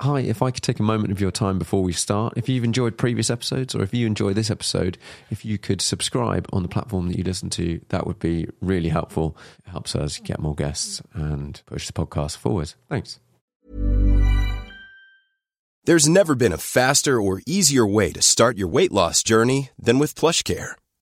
hi, if I could take a moment of your time before we start, if you've enjoyed previous episodes or if you enjoy this episode, if you could subscribe on the platform that you listen to, that would be really helpful. It helps us get more guests and push the podcast forward. Thanks. There's never been a faster or easier way to start your weight loss journey than with PlushCare.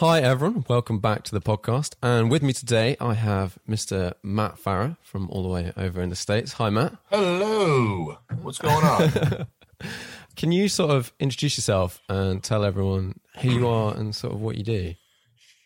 Hi, everyone. Welcome back to the podcast. And with me today, I have Mr. Matt Farah from all the way over in the States. Hi, Matt. Hello. What's going on? Can you sort of introduce yourself and tell everyone who you are and sort of what you do?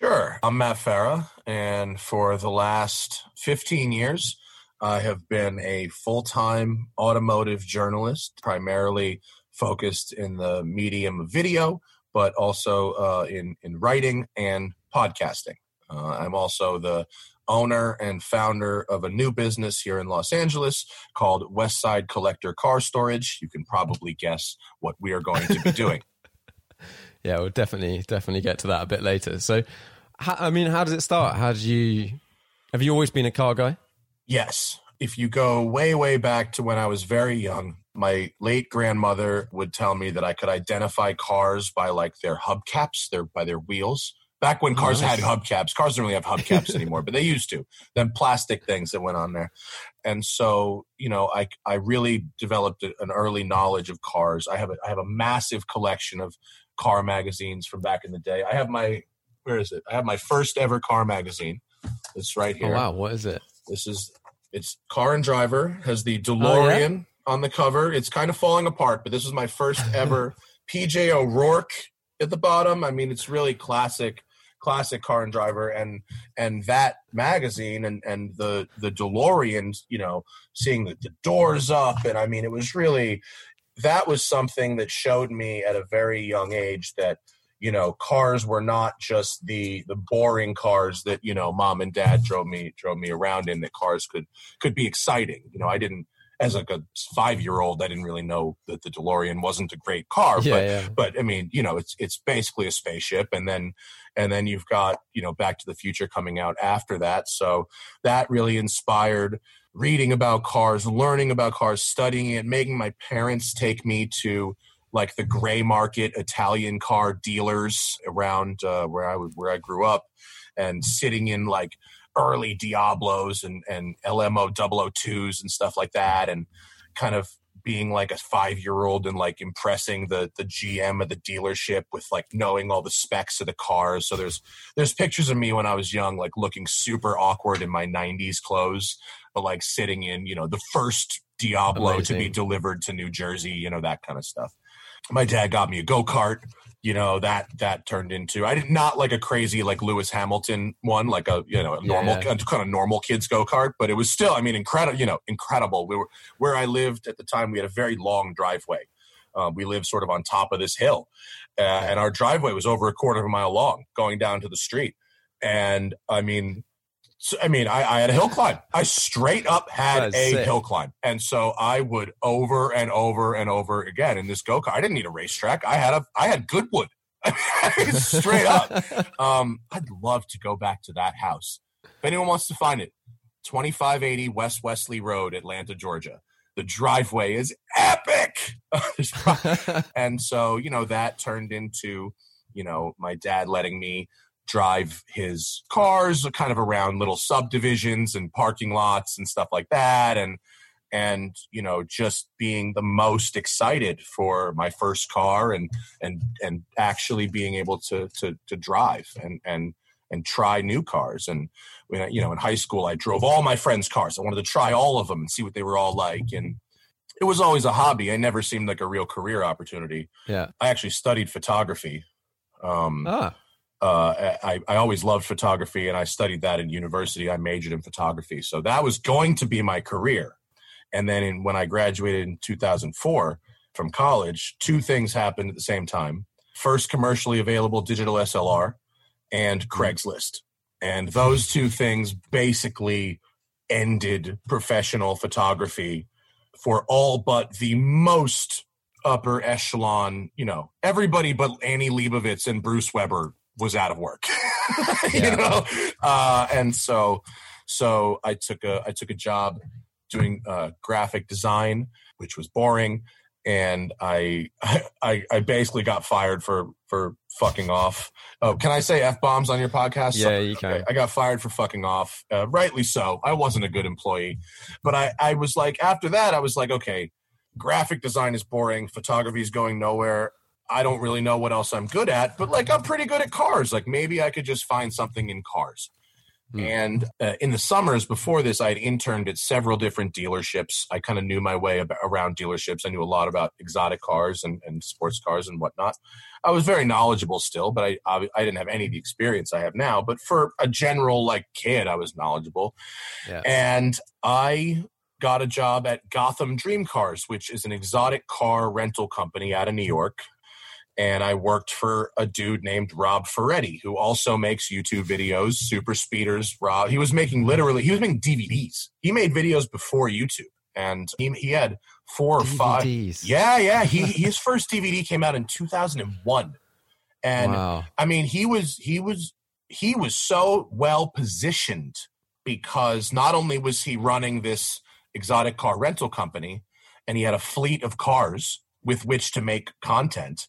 sure. I'm Matt Farah, and for the last 15 years, I have been a full time automotive journalist, primarily focused in the medium of video, but also uh, in, in writing and podcasting. Uh, I'm also the owner and founder of a new business here in Los Angeles called Westside Collector Car Storage. You can probably guess what we are going to be doing. Yeah, we'll definitely definitely get to that a bit later. So, how, I mean, how does it start? How did you? Have you always been a car guy? Yes. If you go way, way back to when I was very young, my late grandmother would tell me that I could identify cars by like their hubcaps, their by their wheels. Back when cars Nice. had hubcaps, cars don't really have hubcaps anymore, but they used to. Then plastic things that went on there, and so you know, I I really developed a- an early knowledge of cars. I have a I have a massive collection of car magazines from back in the day. I have my where is it? I have my first ever car magazine. It's right Oh here. wow, what is it? This is it's Car and Driver has the Oh, DeLorean on the cover. It's kind of falling apart, but this is my first ever PJ O'Rourke at the bottom. I mean, it's really classic, classic Car and Driver, and and that magazine and and the the DeLorean. You know, seeing the, the doors up, and I mean, it was really that was something that showed me at a very young age that you know cars were not just the the boring cars that you know mom and dad drove me drove me around in that cars could could be exciting you know i didn't as like a five year old i didn't really know that the delorean wasn't a great car Yeah, but yeah. but i mean you know it's it's basically a spaceship and then and then you've got you know back to the future coming out after that so that really inspired reading about cars learning about cars studying it making my parents take me to like the gray market Italian car dealers around uh, where I would, where I grew up, and sitting in like early Diablos and and LMO 002s and stuff like that, and kind of being like a five year old and like impressing the the GM of the dealership with like knowing all the specs of the cars. So there's there's pictures of me when I was young, like looking super awkward in my '90s clothes, but like sitting in you know the first Diablo to be delivered to New Jersey, you know that kind of stuff. My dad got me a go-kart you know that that turned into i did not like a crazy like lewis hamilton one like a you know a normal yeah. kind of normal kids go-kart but it was still i mean incredible you know incredible we were where i lived at the time we had a very long driveway uh, we lived sort of on top of this hill uh, and our driveway was over a quarter of a mile long going down to the street. And I mean, so, I mean, I, I, had a hill climb. I straight up had a sick. hill climb, and so I would over and over and over again in this go kart. I didn't need a racetrack. I had a I had Goodwood. straight up. Um, I'd love to go back to that house. If anyone wants to find it, 2580 West Wesley Road, Atlanta, Georgia. The driveway is epic. and so, you know, that turned into, you know, my dad letting me drive his cars kind of around little subdivisions and parking lots and stuff like that. And, and you know just being the most excited for my first car and and and actually being able to to to drive and and and try new cars. And when I, you know in high school I drove all my friends cars. I wanted to try all of them and see what they were all like. And it was always a hobby. I never seemed like a real career opportunity. Yeah. I actually studied photography um ah. Uh, I, I always loved photography and I studied that in university. I majored in photography. So that was going to be my career. And then in, when I graduated in 2004 from college, two things happened at the same time. First, commercially available digital SLR and mm-hmm. Craigslist. And those two things basically ended professional photography for all but the most upper echelon, you know, everybody but Annie Leibovitz and Bruce Weber was out of work. you know? Uh, and so so I took a I took a job doing uh, graphic design, which was boring. And I, I, I basically got fired for for fucking off. Oh, can I say f bombs on your podcast? Yeah, you can. Okay. I got fired for fucking off. Uh, rightly so. I wasn't a good employee, but I, I was like, after that, I was like, okay, graphic design is boring. Photography is going nowhere. I don't really know what else I'm good at, but like I'm pretty good at cars. Like maybe I could just find something in cars. Mm. And uh, in the summers before this, I had interned at several different dealerships. I kind of knew my way about, around dealerships. I knew a lot about exotic cars and, and sports cars and whatnot. I was very knowledgeable still, but I, I, I didn't have any of the experience I have now. But for a general like kid, I was knowledgeable. Yeah. And I got a job at Gotham Dream Cars, which is an exotic car rental company out of New York and I worked for a dude named Rob Ferretti, who also makes YouTube videos, super speeders. Rob, he was making literally, he was making DVDs. He made videos before YouTube, and he, he had four or DVDs. five. Yeah, yeah. He his first DVD came out in 2001, and wow. I mean, he was he was he was so well positioned because not only was he running this exotic car rental company, and he had a fleet of cars with which to make content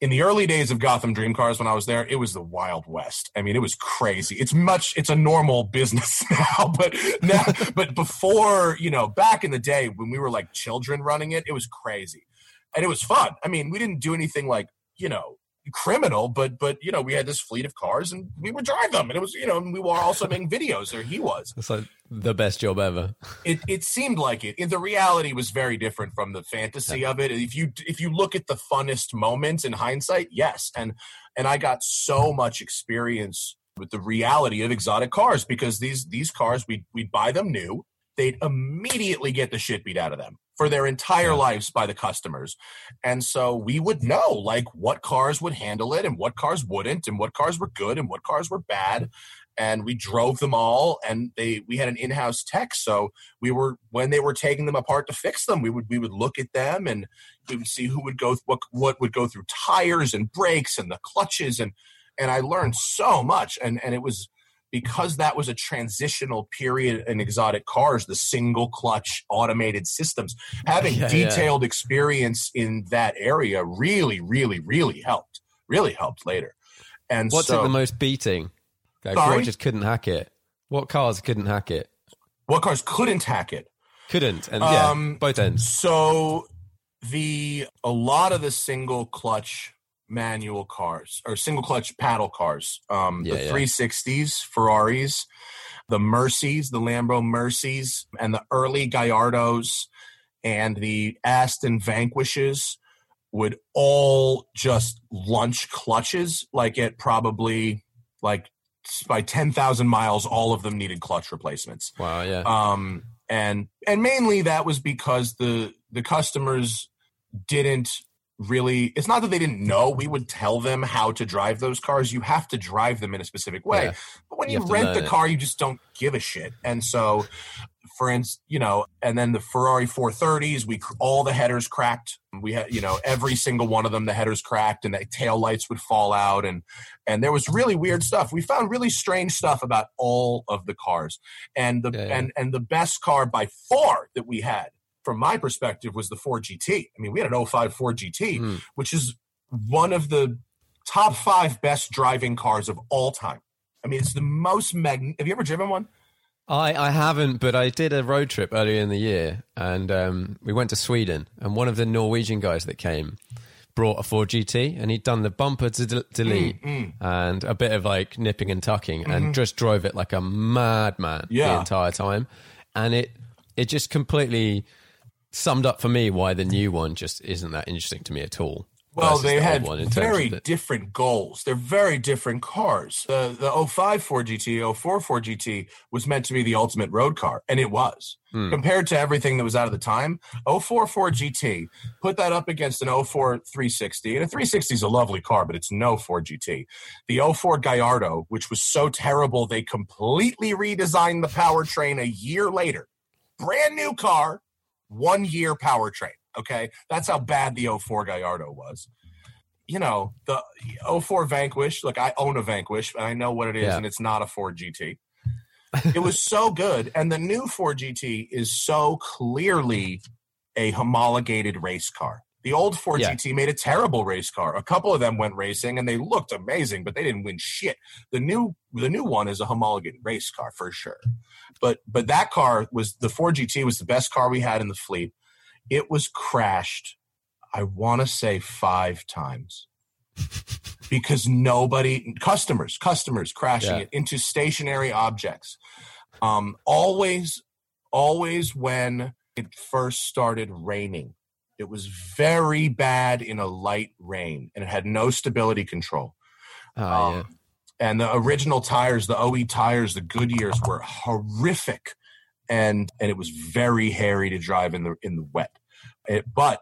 in the early days of Gotham Dream Cars when I was there, it was the Wild West. I mean, it was crazy. It's much it's a normal business now, but now but before, you know, back in the day when we were like children running it, it was crazy. And it was fun. I mean, we didn't do anything like, you know, criminal, but but you know, we had this fleet of cars and we would drive them, and it was you know, we were also making videos, or he was. It's like the best job ever. It it seemed like it. the reality was very different from the fantasy of it. If you if you look at the funnest moments in hindsight, yes, and and I got so much experience with the reality of exotic cars because these these cars we we'd buy them new, they'd immediately get the shit beat out of them for their entire lives by the customers. And so we would know like what cars would handle it and what cars wouldn't and what cars were good and what cars were bad. And we drove them all and they we had an in-house tech. So we were when they were taking them apart to fix them, we would we would look at them and we would see who would go what what would go through tires and brakes and the clutches and and I learned so much and and it was because that was a transitional period in exotic cars, the single clutch automated systems, having yeah, detailed yeah. experience in that area really, really, really helped. Really helped later. And what's so, it the most beating? Like, what just couldn't hack it? What cars couldn't hack it? What cars couldn't hack it? Couldn't, and yeah, um, both ends. So the a lot of the single clutch manual cars or single clutch paddle cars. Um, yeah, the yeah. 360s, Ferraris, the Murcis, the Lambo Murcis, and the early Gallardos and the Aston Vanquishes would all just lunch clutches like at probably like by 10,000 miles all of them needed clutch replacements. Wow, yeah. Um and and mainly that was because the the customers didn't really it's not that they didn't know we would tell them how to drive those cars you have to drive them in a specific way Yeah. but when You you, rent the it. car you just don't give a shit and so for instance you know and then the ferrari 430s we all the headers cracked we had you know every single one of them the headers cracked and the tail lights would fall out and and there was really weird stuff we found really strange stuff about all of the cars and the Yeah, yeah. and and the best car by far that we had from my perspective was the Ford GT. I mean, we had an 05 Ford GT, Mm. which is one of the top five best driving cars of all time. I mean, it's the most mag. Have you ever driven one? I, I haven't, but I did a road trip earlier in the year, and um, we went to Sweden. And one of the Norwegian guys that came brought a Ford GT, and he'd done the bumper to del- delete Mm, and a bit of like nipping and tucking, and just drove it like a madman the Mm-hmm. Entire time. And it it just completely summed up for me why the new one just isn't that interesting to me at all. Well, they the had very different goals. They're very different cars. The the 05 Ford GT, 04 Ford GT was meant to be the ultimate road car, and it was. Hmm. Compared to everything that was out of the time, 04 Ford GT, put that up against an 04 360, and a 360 is a lovely car, but it's no Ford GT. The 04 Gallardo, which was so terrible, they completely redesigned the powertrain a year later. Brand new car, one year powertrain. Okay. That's how bad the 04 Gallardo was. You know, the 04 Vanquish, look, I own a Vanquish, and I know what it is, Yeah. and it's not a Ford GT. it was so good. And the new Ford GT is so clearly a homologated race car. The old Ford Yeah. GT made a terrible race car. A couple of them went racing and they looked amazing, but they didn't win shit. The new the new one is a homologated race car for sure. But but that car was the Ford GT was the best car we had in the fleet. It was crashed, I want to say 5 times. because nobody customers customers crashing Yeah. it into stationary objects um always always when it first started raining it was very bad in a light rain and it had no stability control. Ah, yeah. um, and the original tires the oe tires the goodyears were horrific and and it was very hairy to drive in the in the wet. It, but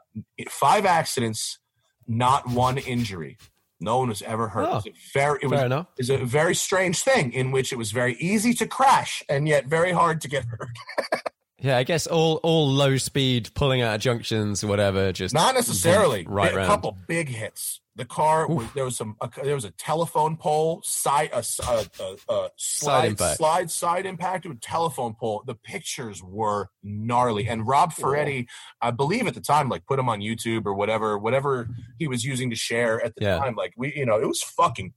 five accidents not one injury. No one was ever hurt. It was Oh, very it was is a very strange thing in which it was very easy to crash and yet very hard to get hurt. Yeah, I guess all all low speed pulling out of junctions, whatever. Just Not necessarily. right a round. couple big hits. The car was, there was some a, there was a telephone pole side a, a- a- a slide impact. slide side impact with telephone pole. The pictures were gnarly. And Rob Ferretti, I believe at the time, like put them on YouTube or whatever whatever he was using to share at the Yeah. time. Like we, you know, it was fucking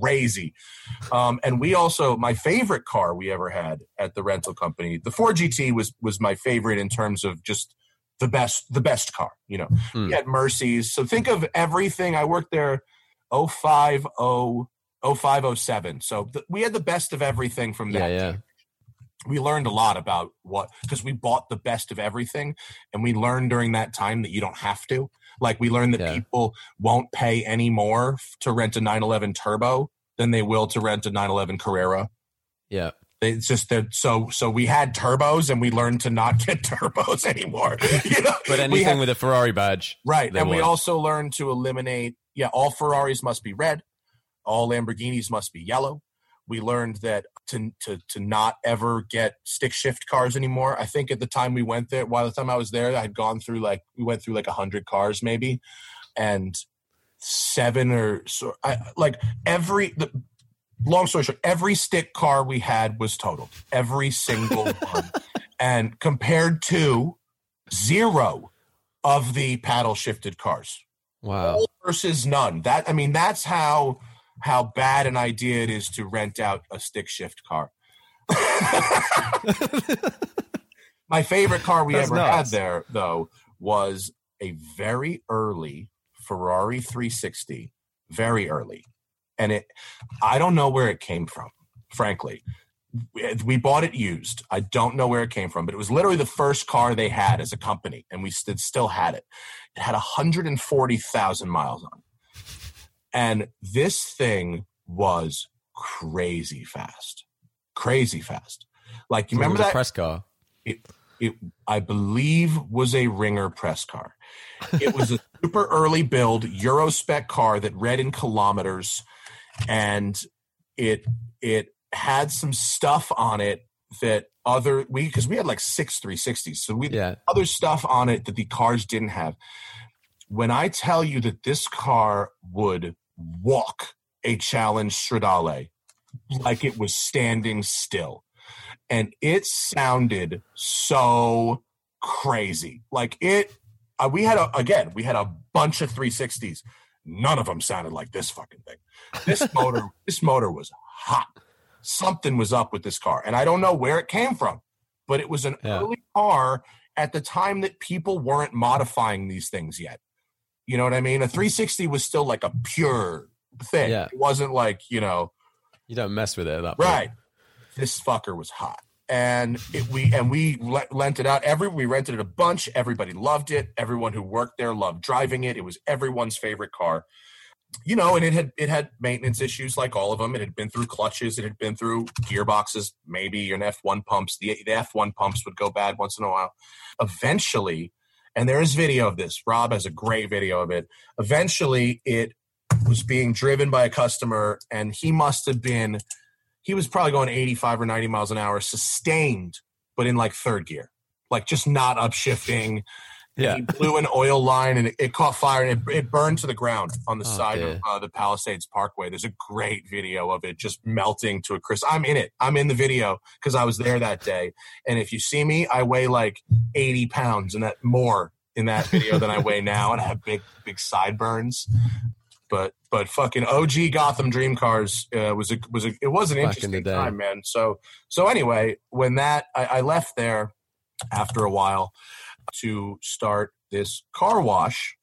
crazy. Um, and we also my favorite car we ever had at the rental company. The Ford GT was was my favorite in terms of just the best the best car. You know, Hmm. we had Murcis. So think of everything. I worked there 050 0507. So we had the best of everything from Yeah, that. yeah. We learned a lot about what because we bought the best of everything, and we learned during that time that you don't have to. Like we learned that Yeah. people won't pay any more to rent a 911 Turbo than they will to rent a 911 Carrera. Yeah. It's just that so so we had turbos and we learned to not get turbos anymore. You know? But anything had- with a Ferrari badge. right, and we also learned to eliminate. Yeah, all Ferraris must be red. All Lamborghinis must be yellow. We learned that to to to not ever get stick shift cars anymore. I think at the time we went there, while the time I was there, I had gone through like we went through like a hundred cars maybe, and seven or so I, like every the long story short, every stick car we had was totaled. Every single one. And compared to zero of the paddle shifted cars. Wow. All versus none. That I mean, that's how how bad an idea it is to rent out a stick shift car. My favorite car we That's ever nuts. had there, though, was a very early Ferrari 360. Very early. And it I don't know where it came from, frankly. We- bought it used. I don't know where it came from, but it was literally the first car they had as a company, and we st- still had it. It had 140,000 miles on it. And this thing was crazy fast. Crazy fast. Like, you remember that? press car? it It, I believe, was a ringer press car. It was a super early build Euro spec car that read in kilometers, and it it had some stuff on it that other we because we had like six 360s, so we Yeah. other stuff on it that the cars didn't have. When I tell you that this car would walk a challenge Stradale like it was standing still, and it sounded so crazy. Like it, uh, we had a again, we had a bunch of 360s. None of them sounded like this fucking thing. This motor, this motor was hot. Something was up with this car, and I don't know where it came from, but it was an Yeah. early car at the time that people weren't modifying these things yet. You know what I mean? A mm-hmm. 360 was still like a pure thing. Yeah. It wasn't like, you know, You don't mess with it at that point. right. This fucker was hot. And it, we and we le- lent it out. Every we rented it a bunch. Everybody loved it. Everyone who worked there loved driving it. It was everyone's favorite car. You know, and it had it had maintenance issues like all of them. It had been through clutches. It had been through gearboxes, maybe an F one pumps. The the F one pumps would go bad once in a while. Eventually, and there is video of this. Rob has a great video of it. Eventually, it was being driven by a customer, and he must have been, he was probably going 85 or 90 miles an hour, sustained, but in like third gear, like just not upshifting. Yeah. He blew an oil line and it, it caught fire and it, it burned to the ground on the Oh, side dear. of uh, the Palisades Parkway. There's a great video of it just melting to a crisp. I'm in it. I'm in the video because I was there that day. And if you see me, I weigh like 80 pounds and that more in that video than I weigh now, and I have big, big sideburns. But but fucking OG Gotham Dream Cars uh, was a was a it was an Back interesting day. time, man. So so anyway, when that I, I left there after a while to start this car wash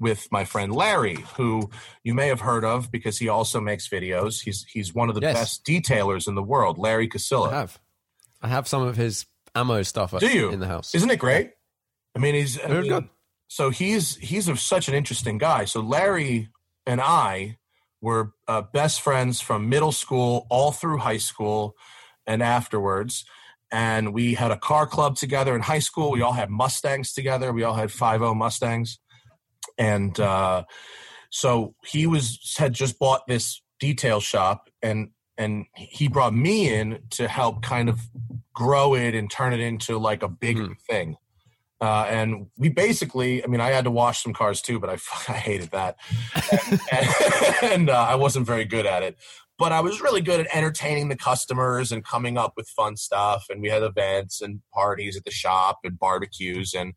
with my friend Larry, who you may have heard of because he also makes videos. He's he's one of the Yes. best detailers in the world, Larry I Kosilla. have. I have some of his ammo stuff Do you in the house. Isn't it great? I mean, he's I mean, good. so he's he's a, such an interesting guy. So Larry and I were uh, best friends from middle school all through high school and afterwards. And we had a car club together in high school. We all had Mustangs together. We all had 5.0 Mustangs. And uh, so he was had just bought this detail shop and and he brought me in to help kind of grow it and turn it into like a bigger Hmm. thing. Uh, and we basically, I mean, I had to wash some cars too, but I, I hated that. and and, uh, I wasn't very good at it. But I was really good at entertaining the customers and coming up with fun stuff. And we had events and parties at the shop and barbecues. And,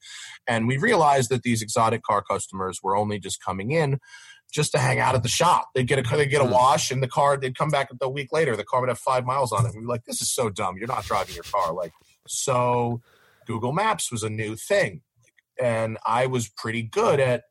and we realized that these exotic car customers were only just coming in just to hang out at the shop. They'd get a, they'd get a Hmm. wash and the car, they'd come back a week later. The car would have five miles on it. We'd be like, this is so dumb. You're not driving your car. Like, so Google Maps was a new thing. And I was pretty good at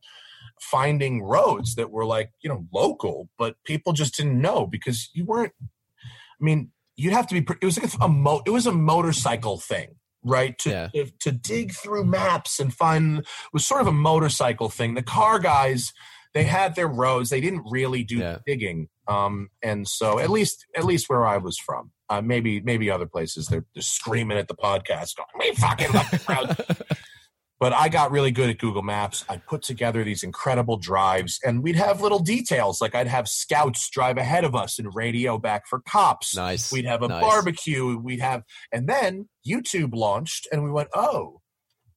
finding roads that were like, you know, local, but people just didn't know because you weren't, I mean, you'd have to be, it was like a, mo, it was a motorcycle thing. Right to, Yeah. to to dig through maps and find was sort of a motorcycle thing. The car guys, they had their roads. They didn't really do Yeah. digging. Um, and so at least at least where I was from, uh, maybe maybe other places they're, they're screaming at the podcast, going, "We fucking love the roads." but I got really good at Google Maps. I put together these incredible drives, and we'd have little details like I'd have scouts drive ahead of us and radio back for cops. Nice. We'd have a Nice. barbecue. We'd have, and then YouTube launched, and we went, oh,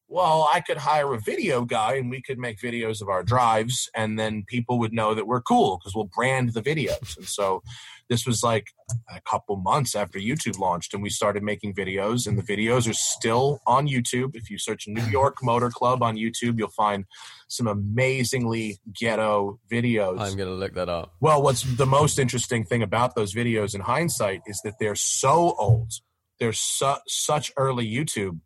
well, I could hire a video guy, and we could make videos of our drives, and then people would know that we're cool because we'll brand the videos. And so, this was like a couple months after YouTube launched, and we started making videos, and the videos are still on YouTube. If you search New mm. York Motor Club on YouTube, you'll find some amazingly ghetto videos. I'm going to look that up. Well, what's the most interesting thing about those videos in hindsight is that they're so old. They're su- such early YouTube.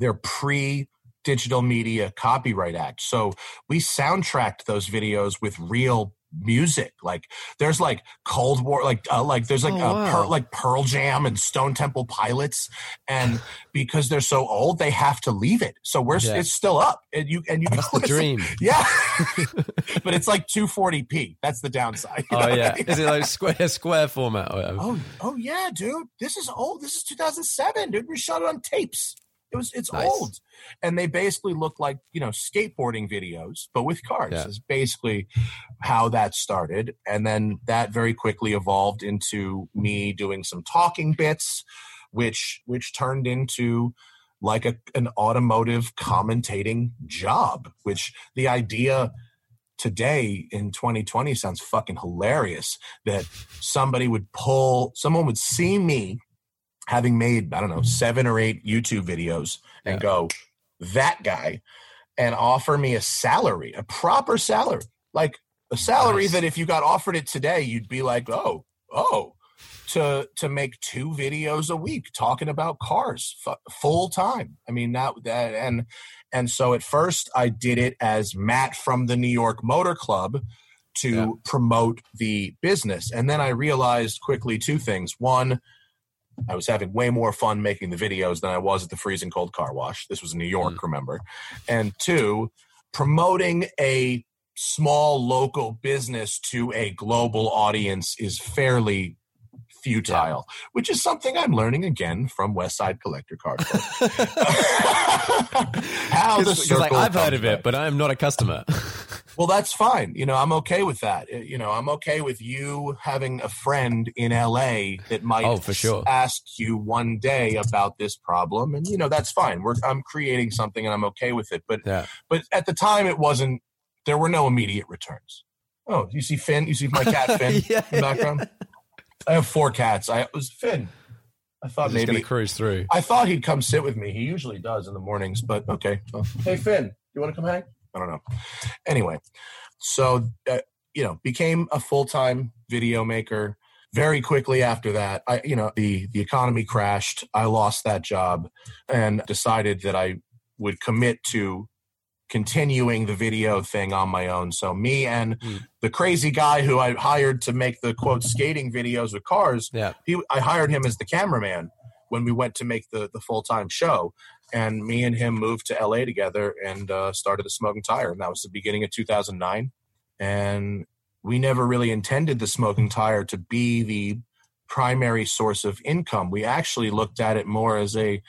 They're pre Digital Media Copyright Act. So we soundtracked those videos with real music. Like there's like Cold War, like uh, like there's like Oh, wow. Pearl, like Pearl Jam and Stone Temple Pilots, and because they're so old, they have to leave it. So we're Yeah. it's still up, and you and you That's the dream. yeah, but it's like 240p. That's the downside. Oh what I yeah, mean? is it like square square format or? Oh, oh yeah, dude. This is old. This is 2007, dude. We shot it on tapes. It was it's Nice. old, and they basically look like you know skateboarding videos, but with cars. Yeah. Is basically how that started, and then that very quickly evolved into me doing some talking bits, which which turned into like a, an automotive commentating job. Which the idea today in 2020 sounds fucking hilarious that somebody would pull someone would see me having made i don't know seven or eight youtube videos and Yeah. go that guy and offer me a salary a proper salary like a salary Nice. that if you got offered it today you'd be like oh oh to to make two videos a week talking about cars fu- full time i mean that, that and and so at first i did it as matt from the new york motor club to Yeah. promote the business and then i realized quickly two things one I was having way more fun making the videos than I was at the freezing cold car wash. This was in New York, mm. remember? And two, promoting a small local business to a global audience is fairly futile, which is something I'm learning again from West Side Collector Card Club. How the circle like, I've heard of it, back. but I am not a customer. Well, that's fine. You know, I'm okay with that. Uh, You know, I'm okay with you having a friend in LA that might Oh, for sure. ask you one day about this problem, and you know that's fine. We're I'm creating something, and I'm okay with it. But yeah. but at the time, it wasn't. There were no immediate returns. Oh, you see Finn? You see my cat Finn Yeah, in the background? I have four cats. I was Finn. I thought maybe cruise through. I thought he'd come sit with me. He usually does in the mornings, but okay. Well, hey, Finn, you want to come hang? I don't know. Anyway, so, uh, you know, became a full time video maker. Very quickly after that, I, you know, the, the economy crashed. I lost that job and decided that I would commit to continuing the video thing on my own. So, me and Mm. the crazy guy who I hired to make the quote skating videos with cars Yeah. he I hired him as the cameraman when we went to make the the full time show, and me and him moved to LA together and uh, started the Smoking Tire, and that was the beginning of 2009, and we never really intended the Smoking Tire to be the primary source of income. We actually looked at it more as a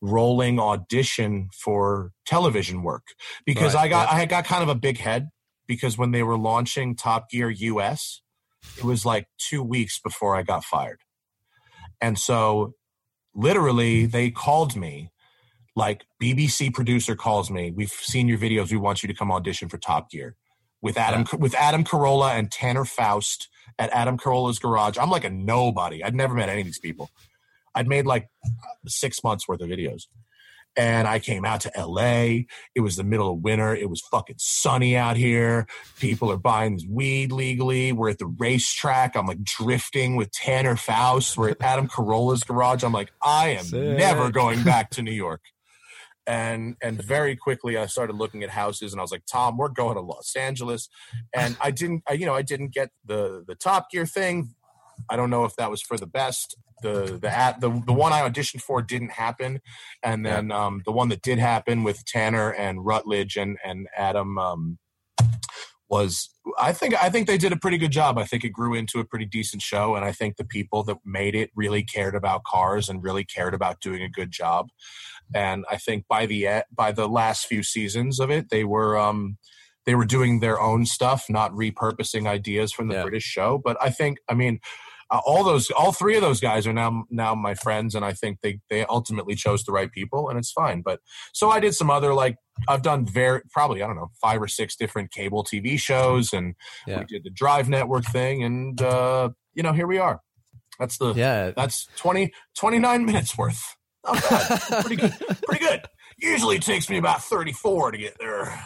rolling audition for television work because Right, I got. I had got kind of a big head because when they were launching Top Gear US, it was like two weeks before I got fired. And so literally they called me like BBC producer calls me, we've seen your videos, we want you to come audition for Top Gear with Adam with Adam Carolla and Tanner Faust at Adam Carolla's garage. I'm like a nobody. I'd never met any of these people. I'd made like six months worth of videos. And I came out to LA. It was the middle of winter. It was fucking sunny out here. People are buying this weed legally. We're at the racetrack. I'm like drifting with Tanner Faust. We're at Adam Carolla's garage. I'm like, I am Sick. never going back to New York. And and very quickly I started looking at houses and I was like, Tom, we're going to Los Angeles. And I didn't I, you know, I didn't get the the Top Gear thing. I don't know if that was for the best. The the at the the one I auditioned for didn't happen, and then um, the one that did happen with Tanner and Rutledge and and Adam um, was I think I think they did a pretty good job. I think it grew into a pretty decent show, and I think the people that made it really cared about cars and really cared about doing a good job. And I think by the by the last few seasons of it, they were um, they were doing their own stuff, not repurposing ideas from the Yeah. British show. But I think I mean uh, all those all three of those guys are now now my friends and i think they they ultimately chose the right people and it's fine but so i did some other like i've done very probably i don't know five or six different cable tv shows and Yeah. we did the drive network thing and uh you know here we are that's the Yeah. that's 20 29 minutes worth Oh, not bad pretty good pretty good usually it takes me about 34 to get there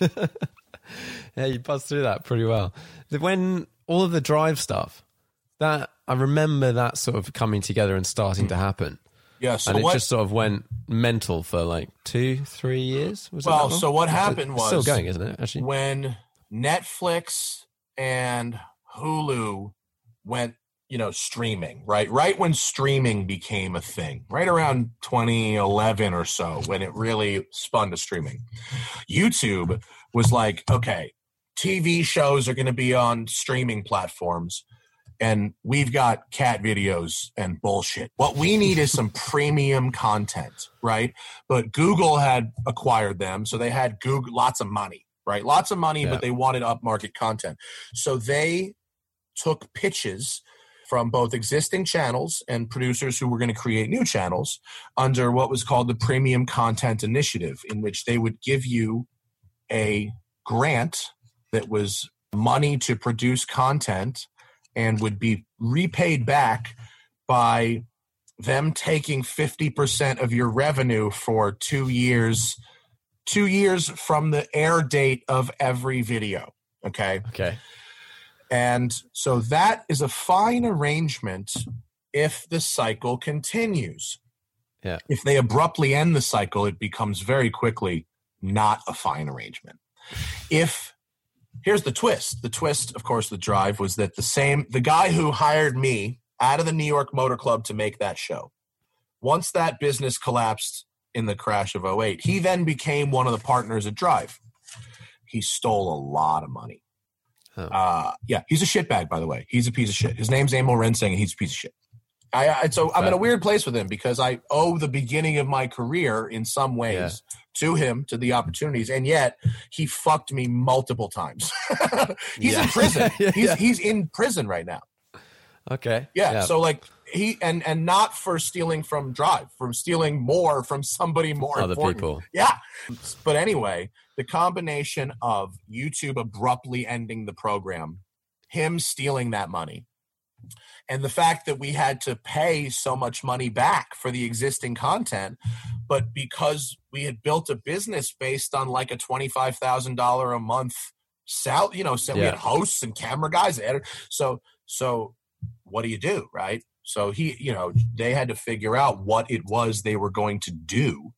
yeah, you buzzed through that pretty well. When all of the drive stuff, that I remember that sort of coming together and starting to hmm. happen. yeah so and it what just sort of went mental for like two, three years. Was Well, so what happened It's happened still going, isn't it? Actually, when Netflix and Hulu went, you know, streaming, right? Right when streaming became a thing, right around 2011 or so, when it really spun to streaming. YouTube was like, okay, TV shows are going to be on streaming platforms. and we've got cat videos and bullshit. What we need is some premium content, right? But Google had acquired them, so they had Google lots of money, right? Lots of money, Yeah. but they wanted upmarket content. So they took pitches from both existing channels and producers who were going to create new channels under what was called the Premium Content Initiative, in which they would give you a grant that was money to produce content and would be repaid back by them taking 50% of your revenue for two years two years from the air date of every video okay Okay. And so that is a fine arrangement if the cycle continues. Yeah. If they abruptly end the cycle, it becomes very quickly not a fine arrangement. If here's the twist. The twist, of course, the drive was that the same the guy who hired me out of the New York Motor Club to make that show. Once that business collapsed in the crash of 08, he then became one of the partners at Drive. He stole a lot of money. Oh. Uh, yeah, he's a shitbag, by the way. He's a piece of shit. His name's Emil Rensing, and he's a piece of shit. I, I so I'm in a weird place with him because I owe the beginning of my career in some ways to him, to the opportunities, and yet he fucked me multiple times. he's Yeah. in prison. Yeah, he's yeah. he's in prison right now. Okay. Yeah, So like he and and not for stealing from Drive, from stealing more from somebody more other important. people. Yeah. But anyway, the combination of YouTube abruptly ending the program, him stealing that money, and the fact that we had to pay so much money back for the existing content, but because we had built a business based on like a twenty-five thousand dollar a month sal, you know, so we had hosts and camera guys, edi- so so what do you do, right? So he, you know, they had to figure out what it was they were going to do.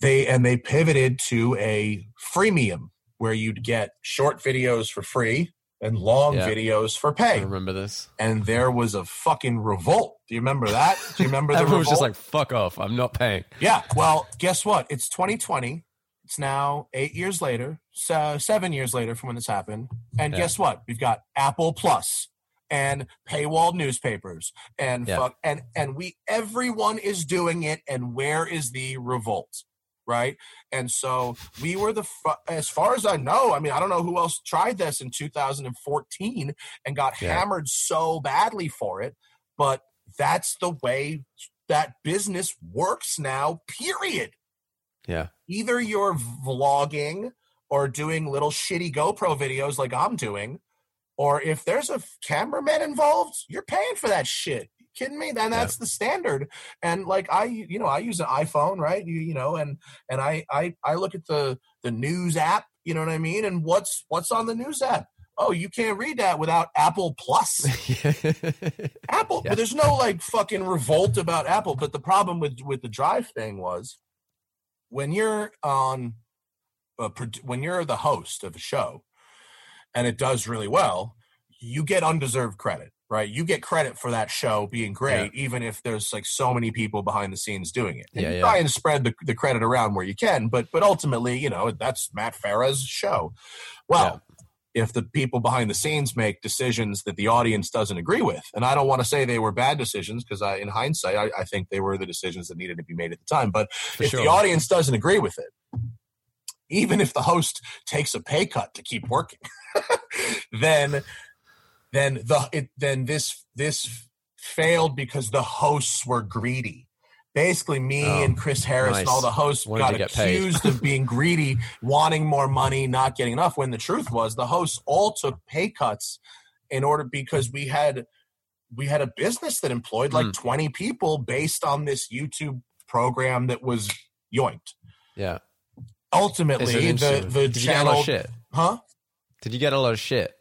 They and they pivoted to a freemium where you'd get short videos for free and long Yeah. videos for I pay. remember this. And there was a fucking revolt. Do you remember that? Do you remember the Everyone was just like, "Fuck off! I'm not paying." Yeah. Well, guess what? It's 2020. It's now eight years later, so seven years later from when this happened. And Yeah. guess what? We've got Apple Plus and paywalled newspapers and Yeah. fuck and and we everyone is doing it. And where is the revolt? Right. And so we were the as far as I know. I mean, I don't know who else tried this in 2014 and got Yeah. hammered so badly for it, but that's the way that business works now. Period Yeah. either you're vlogging or doing little shitty GoPro videos like I'm doing, or if there's a cameraman involved, you're paying for that shit. Kidding me? Then that's the standard. And like I, you know, I use an iPhone, right? You, you know, and and I I I look at the the news app. You know what I mean? And what's what's on the news app? Oh, you can't read that without Apple Plus. Apple. Yeah. But there's no like fucking revolt about Apple. But the problem with with the drive thing was when you're on a, when you're the host of a show and it does really well, you get undeserved credit, right? You get credit for that show being great, even if there's like so many people behind the scenes doing it. And Yeah, you yeah. try and spread the, the credit around where you can, but but ultimately, you know, that's Matt Farah's show. Well, if the people behind the scenes make decisions that the audience doesn't agree with, and I don't want to say they were bad decisions because I, in hindsight, I, I think they were the decisions that needed to be made at the time. But For if sure. the audience doesn't agree with it, even if the host takes a pay cut to keep working, then then the it, then this this failed because the hosts were greedy. Basically, me Oh, and Chris Harris and all the hosts Wanted got to get paid. accused of being greedy, wanting more money, not getting enough. When the truth was, the hosts all took pay cuts in order because we had we had a business that employed like Hmm. 20 people based on this YouTube program that was yoinked. yeah. Ultimately, the the Did you get a lot channel, of shit? huh? Did you get a lot of shit?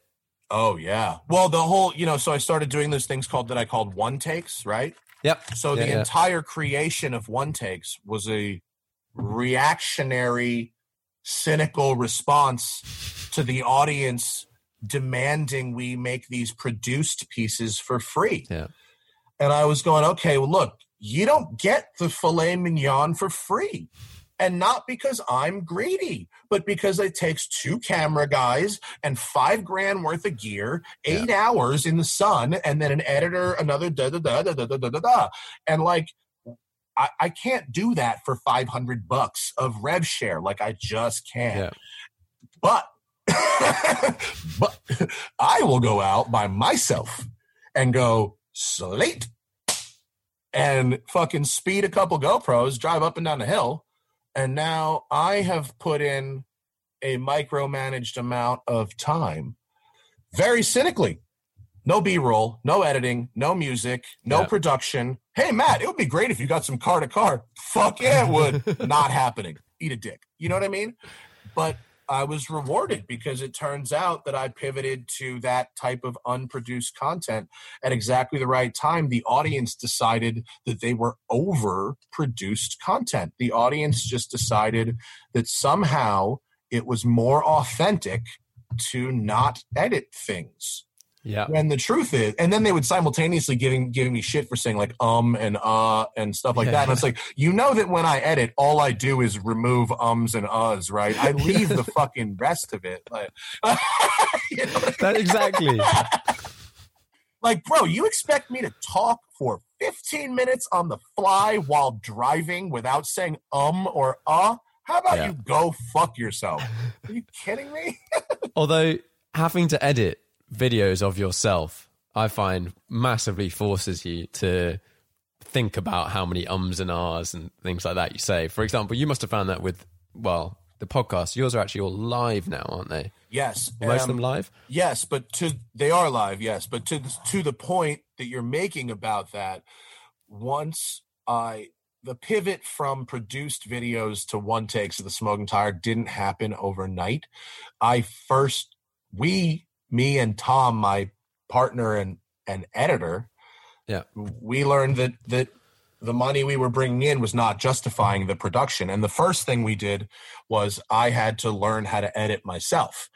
Oh yeah. Well, the whole you know, so I started doing those things called that I called one takes, right? Yep. So Yeah, the yeah. entire creation of one takes was a reactionary, cynical response to the audience demanding we make these produced pieces for free. Yeah. And I was going, okay, well, look, you don't get the filet mignon for free. And not because I'm greedy, but because it takes two camera guys and five grand worth of gear, eight hours in the sun, and then an editor, another da da da da da da da da. da. And like, I, I can't do that for 500 bucks of rev share. Like, I just can't. Yeah. But, but I will go out by myself and go slate and fucking speed a couple GoPros, drive up and down the hill. And now I have put in a micromanaged amount of time very cynically. No B roll, no editing, no music, no Yeah. production. Hey, Matt, it would be great if you got some car to car. Fuck yeah, it would. Not happening. Eat a dick. You know what I mean? But I was rewarded because it turns out that I pivoted to that type of unproduced content at exactly the right time. The audience decided that they were overproduced content. The audience just decided that somehow it was more authentic to not edit things Yeah. when the truth is and then they would simultaneously giving giving me shit for saying like um and uh and stuff like that and it's like you know that when i edit all i do is remove ums and uhs right i leave the fucking rest of it like you know That exactly. like, bro, you expect me to talk for 15 minutes on the fly while driving without saying um or uh? How about Yeah. you go fuck yourself? Are you kidding me? Although having to edit videos of yourself, I find massively forces you to think about how many ums and ahs and things like that you say. For example, you must have found that with well, the podcast. Yours are actually all live now, aren't they? yes. Are most of um, them live. Yes, but to they are live, yes, but to to the point that you're making about that, once I the pivot from produced videos to one takes of the smoking tire didn't happen overnight. I first we me and Tom, my partner and and editor, Yeah. we learned that that the money we were bringing in was not justifying the production. And the first thing we did was I had to learn how to edit myself.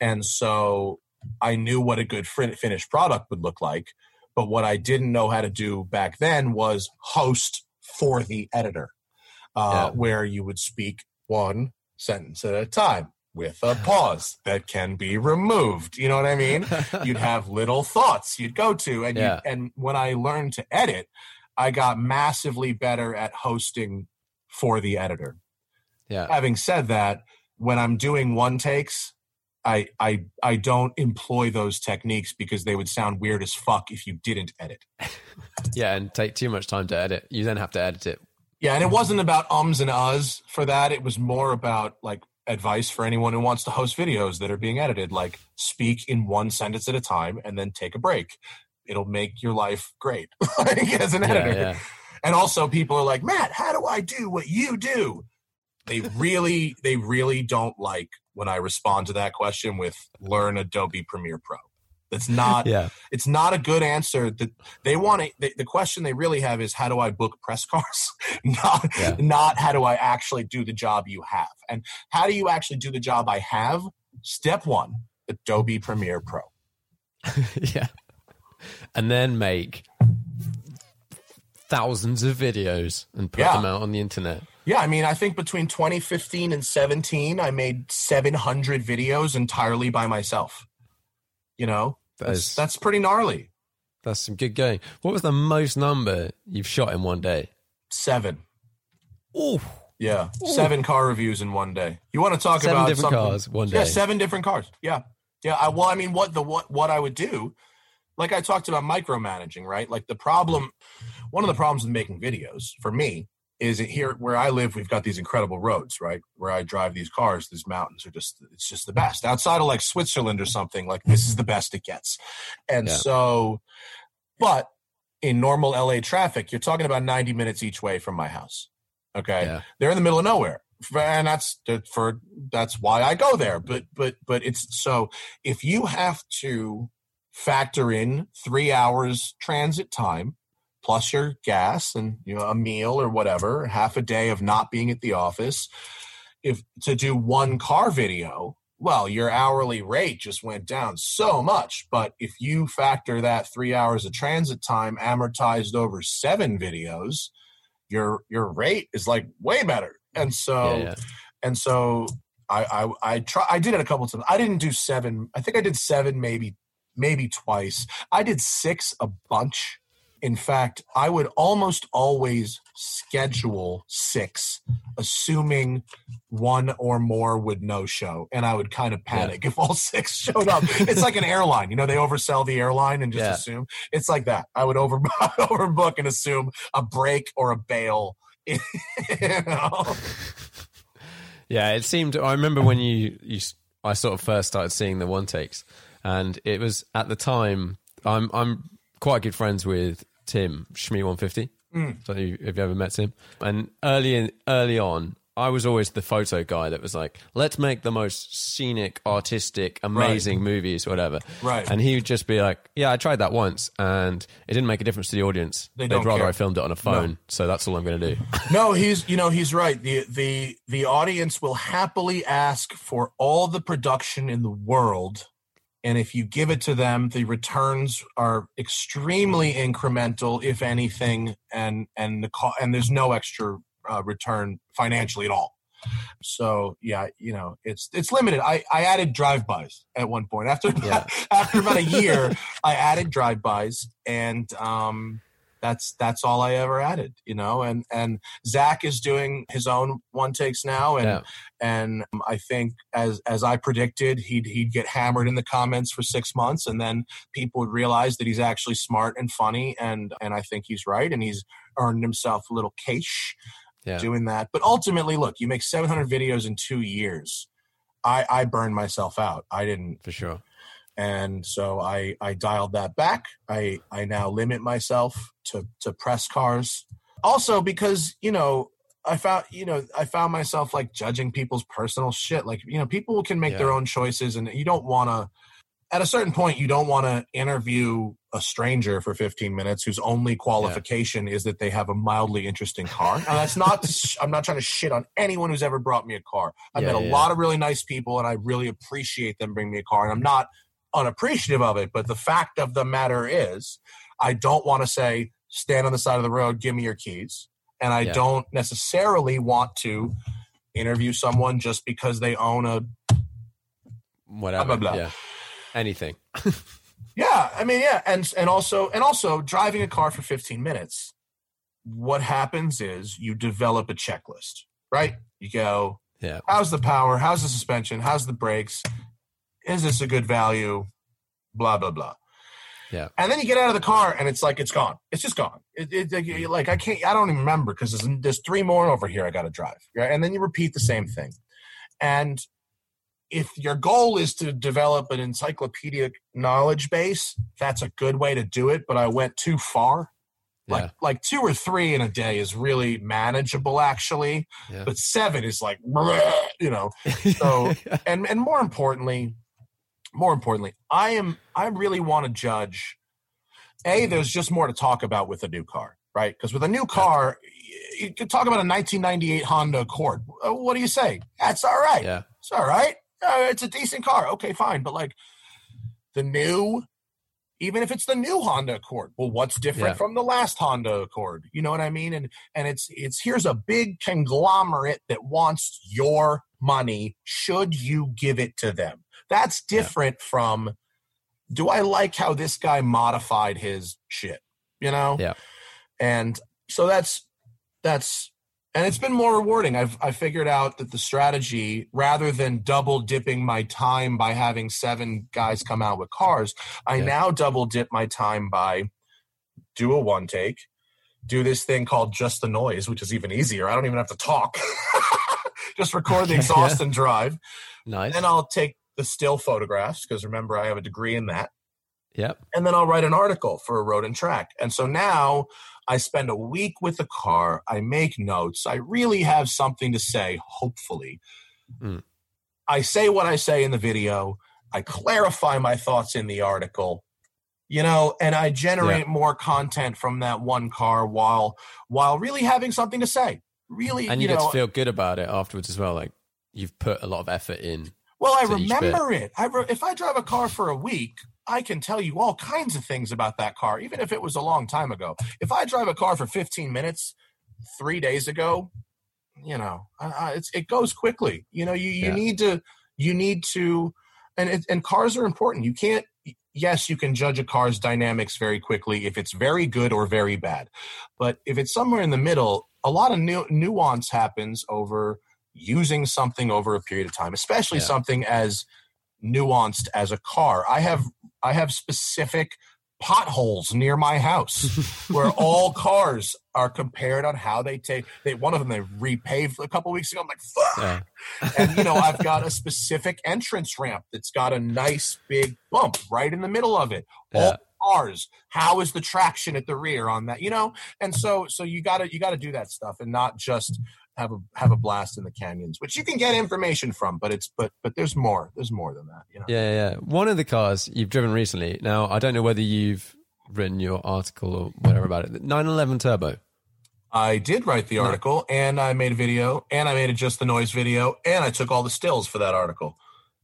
And so I knew what a good finished product would look like. But what I didn't know how to do back then was host for the editor, uh, Yeah. where you would speak one sentence at a time with a pause that can be removed. You know what I mean? You'd have little thoughts you'd go to, and Yeah. you, and when I learned to edit, I got massively better at hosting for the editor Yeah. having said that when i'm doing one takes I, I i don't employ those techniques because they would sound weird as fuck if you didn't edit Yeah, and take too much time to edit. You then have to edit it. yeah and it wasn't about ums and uhs for that it was more about like advice for anyone who wants to host videos that are being edited like speak in one sentence at a time and then take a break. It'll make your life great like, as an Yeah, editor. yeah. and also people are like matt how do i do what you do? They really they really don't like when i respond to that question with learn adobe premiere pro that's not Yeah. it's not a good answer that they want to the, the question they really have is how do i book press cars not Yeah. not how do i actually do the job you have and how do you actually do the job i have step one adobe premiere pro yeah. And then make thousands of videos and put Yeah. them out on the internet. Yeah, I mean, I think between 2015 and 17, I made 700 videos entirely by myself. You know, That that's, is- that's pretty gnarly. That's some good going. What was the most number you've shot in one day? Seven. Oh, Yeah, seven car reviews in one day. You want to talk Seven about different something- cars one Yeah, seven different cars. Yeah, yeah. I, well, I mean, what the what what I would do, like I talked about micromanaging, right? Like the problem, one of the problems with making videos for me is it here where I live, we've got these incredible roads, right? Where I drive these cars, these mountains are just it's just the best. Outside of like Switzerland or something, like this is the best it gets. And Yeah. so, but in normal LA traffic, you're talking about 90 minutes each way from my house. Okay yeah. they're in the middle of nowhere and that's for that's why i go there but but but it's so if you have to factor in three hours transit time plus your gas and you know a meal or whatever half a day of not being at the office if to do one car video well your hourly rate just went down so much but if you factor that three hours of transit time amortized over seven videos your your rate is like way better and so Yeah, yeah. and so I I I try I did it a couple times. I didn't do seven. I think I did seven, maybe maybe twice. I did six a bunch. In fact, I would almost always schedule six, assuming one or more would no show, and I would kind of panic if all six showed up. It's like an airline, you know, they oversell the airline and just Yeah. assume it's like that. I would over overbook and assume a break or a bail. you know? Yeah, it seemed. I remember when you, you, I sort of first started seeing the one takes, and it was at the time. I'm I'm quite good friends with Tim Shmee One Fifty. Mm. So you, have you ever met him? And early in, early on, I was always the photo guy that was like, let's make the most scenic, artistic, amazing movies, whatever. Right. And he would just be like, yeah, I tried that once, and it didn't make a difference to the audience. They They'd rather care. I filmed it on a phone, so that's all I'm going to do. no, he's you know he's right. The the the audience will happily ask for all the production in the world, and if you give it to them, the returns are extremely incremental, if anything, and and the co- and there's no extra uh, return financially at all. So yeah, you know it's it's limited. I I added drive-bys at one point after Yeah. after about a year. I added drive-bys and um that's that's all I ever added, you know. And and Zach is doing his own one takes now, and Yeah. and I think as as I predicted, he'd he'd get hammered in the comments for six months, and then people would realize that he's actually smart and funny, and and I think he's right, and he's earned himself a little cash Yeah. doing that. But ultimately, look, you make 700 videos in two years. I I burned myself out. I didn't For sure. And so I I dialed that back. I I now limit myself to to press cars. Also because you know I found you know I found myself like judging people's personal shit. Like you know people can make their own choices, and you don't want to. At a certain point, you don't want to interview a stranger for 15 minutes whose only qualification is that they have a mildly interesting car. Now, that's not. I'm not trying to shit on anyone who's ever brought me a car. I've Yeah, met a yeah. lot of really nice people, and I really appreciate them bringing me a car. And I'm not unappreciative of it, but the fact of the matter is, I don't want to say, stand on the side of the road, give me your keys. And I Yeah. don't necessarily want to interview someone just because they own a. Whatever. blah, blah. Yeah. Anything. Yeah, I mean, yeah, and and also and also driving a car for 15 minutes. What happens is you develop a checklist, right? You go, Yeah. how's the power? How's the suspension? How's the brakes? Is this a good value? Blah blah blah. Yeah. And then you get out of the car and it's like it's gone. It's just gone. It, it, like- I can't. I don't even remember because there's, there's three more over here I got to drive. Right? And then you repeat the same thing. And if your goal is to develop an encyclopedic knowledge base, that's a good way to do it. But I went too far. Like Yeah. like two or three in a day is really manageable actually, Yeah. but seven is like you know. So and and more importantly, more importantly, I am I really want to judge. A, there's just more to talk about with a new car, right? Because with a new car, you could talk about a 1998 Honda Accord. Uh, What do you say? That's all right. yeah. It's all right. Uh, it's a decent car. Okay, fine. But like the new, even if it's the new Honda Accord, well, what's different Yeah. from the last Honda Accord? You know what I mean? And and it's it's here's a big conglomerate that wants your money. Should you give it to them? That's different from. Do I like how this guy modified his shit? You know. Yeah. And so that's that's and it's been more rewarding. I've I figured out that the strategy, rather than double dipping my time by having seven guys come out with cars, I Yeah. now double dip my time by do a one take, do this thing called just the noise, which is even easier. I don't even have to talk. just record the Yeah. exhaust and drive. Nice. Then I'll take the still photographs because remember I have a degree in that Yep. and then I'll write an article for a road and track. And so now I spend a week with the car. I make notes. I really have something to say, hopefully. Mm. I say what I say in the video. I clarify my thoughts in the article. You know, and I generate more content from that one car while while really having something to say. Really, And you, you get know, to feel good about it afterwards as well. Like you've put a lot of effort in. Well, I to each bit. remember it. I re- if I drive a car for a week, I can tell you all kinds of things about that car, even if it was a long time ago. If I drive a car for 15 minutes three days ago, you know, uh, it's it goes quickly. You know, you you Yeah. need to you need to, and it, and cars are important. You can't. Yes, you can judge a car's dynamics very quickly if it's very good or very bad, but if it's somewhere in the middle, a lot of nu- nuance happens over using something over a period of time, especially Yeah. something as nuanced as a car. I have I have specific potholes near my house where all cars are compared on how they take. They one of them they repaved a couple weeks ago. I'm like, fuck. Yeah. And you know, I've got a specific entrance ramp that's got a nice big bump right in the middle of it. All cars. How is the traction at the rear on that? You know, and so so you gotta you gotta do that stuff and not just have a have a blast in the canyons, which you can get information from, but it's but but there's more. There's more than that. You know. Yeah, yeah. One of the cars you've driven recently. Now, I don't know whether you've written your article or whatever about it. 911 Turbo. I did write the article and I made a video and I made a just the noise video and I took all the stills for that article.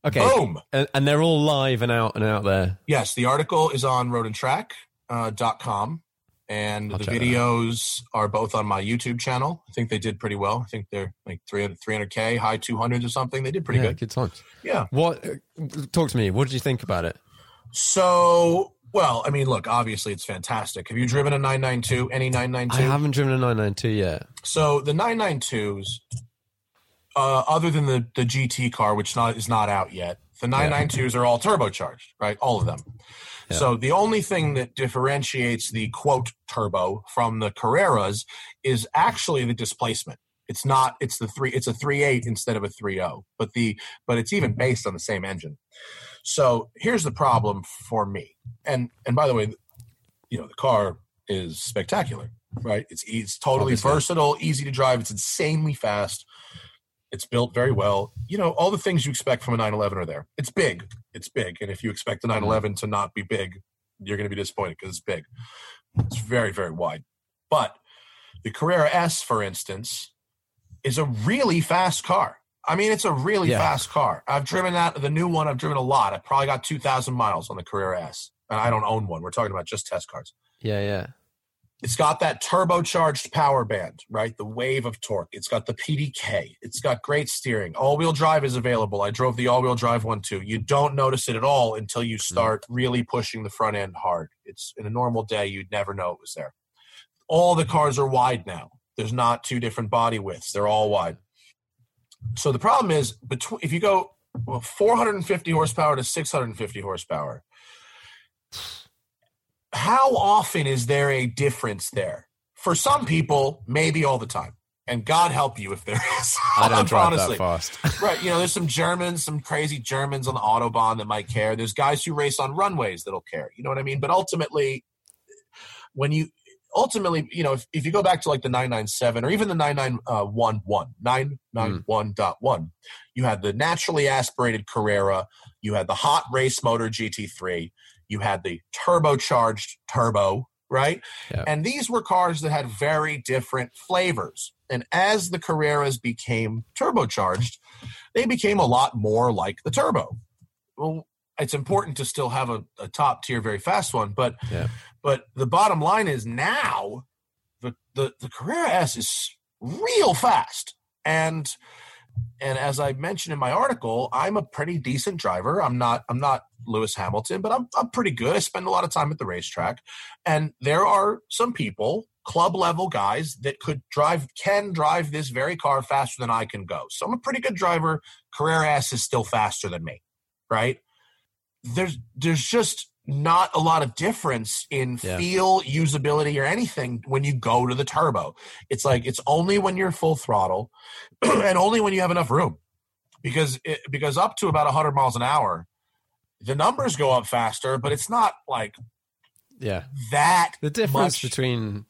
Okay. Boom. And, and they're all live and out and out there. Yes, the article is on roadandtrack.com uh, dot com, and I'll the videos are both on my YouTube channel. I think they did pretty well. I think they're like 300, 300K, high 200s or something. They did pretty yeah, good. good times. Yeah. What? uh, Talk to me. What did you think about it? So, well, I mean, look, obviously it's fantastic. Have you driven a 992, any I 992? haven't driven a 992 yet. So the 992s, uh, other than the, the GT car, which not, is not out yet, the 992s are all turbocharged, right? All of them. Yeah. So the only thing that differentiates the quote turbo from the Carreras is actually the displacement. It's not. It's the three. It's a three eight instead of a three zero. But the but it's even based on the same engine. So here's the problem for me. And and by the way, you know the car is spectacular, right? It's it's totally Obviously. versatile, easy to drive. It's insanely fast. It's built very well. You know all the things you expect from a 911 are there. It's big. It's big. And if you expect the mm-hmm. 911 to not be big, you're going to be disappointed because it's big. It's very very wide. But the Carrera S, for instance, is a really fast car. I mean, it's a really Yeah. fast car. I've driven that, the new one, I've driven a lot. I probably got 2,000 miles on the Carrera S. And I don't own one. We're talking about just test cars. Yeah, yeah. It's got that turbocharged power band, right? The wave of torque. It's got the PDK. It's got great steering. All wheel drive is available. I drove the all wheel drive one too. You don't notice it at all until you mm. start really pushing the front end hard. It's in a normal day, you'd never know it was there. All the cars are wide now. There's not two different body widths, they're all wide. So the problem is between if you go well, 450 horsepower to 650 horsepower, how often is there a difference there? For some people, maybe all the time. And God help you if there is. I don't drive honestly. that fast. Right. You know, there's some Germans, some crazy Germans on the Autobahn that might care. There's guys who race on runways that'll care. You know what I mean? But ultimately, when you ultimately, you know, if, if you go back to like the 997 or even the 991, uh, 991.1, hmm. you had the naturally aspirated Carrera, you had the hot race motor GT3, you had the turbocharged turbo, right? Yeah. And these were cars that had very different flavors. And as the Carreras became turbocharged, they became a lot more like the turbo. Well, it's important to still have a, a top tier, very fast one, but Yeah. but the bottom line is now the, the the Carrera S is real fast. And and as I mentioned in my article, I'm a pretty decent driver. I'm not I'm not Lewis Hamilton, but I'm I'm pretty good. I spend a lot of time at the racetrack. And there are some people, club level guys that could drive can drive this very car faster than I can go. So I'm a pretty good driver. Carrera S is still faster than me, right? There's there's just not a lot of difference in Yeah. feel, usability, or anything when you go to the turbo. It's like it's only when you're full throttle and only when you have enough room. Because it, because up to about 100 miles an hour, the numbers go up faster, but it's not like Yeah. that The difference much- between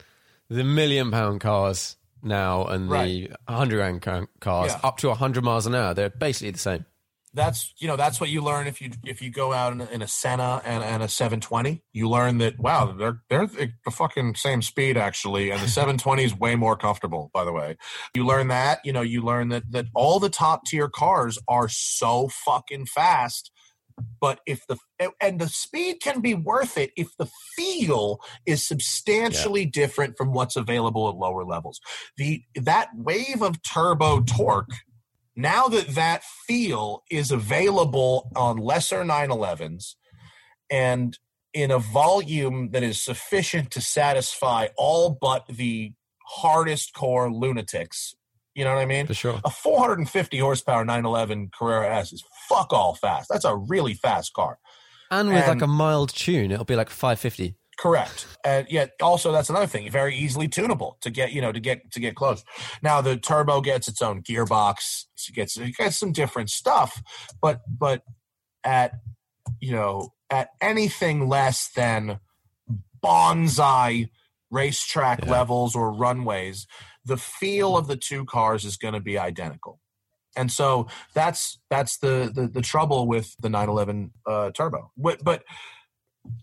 the million pound cars now and the 100 grand cars Yeah. up to 100 miles an hour, they're basically the same. That's you know that's what you learn if you if you go out in, a- in a Senna and, and a 720. You learn that wow they're they're the the fucking same speed actually, and the 720 is way more comfortable. By the way, you learn that you know you learn that that all the top tier cars are so fucking fast but if the and the speed can be worth it if the feel is substantially yeah. different from what's available at lower levels the that wave of turbo torque now that that feel is available on lesser 911s and in a volume that is sufficient to satisfy all but the hardest core lunatics you know what I mean? For sure. A 450 horsepower 911 Carrera S is fuck all fast. That's a really fast car. And with and, like a mild tune, it'll be like 550. Correct. And yet also that's another thing, very easily tunable to get, you know, to get to get close. Now the turbo gets its own gearbox, it gets it gets some different stuff, but but at you know, at anything less than bonsai racetrack yeah. levels or runways, the feel of the two cars is going to be identical. And so that's that's the the, the trouble with the 911 uh, turbo. But, but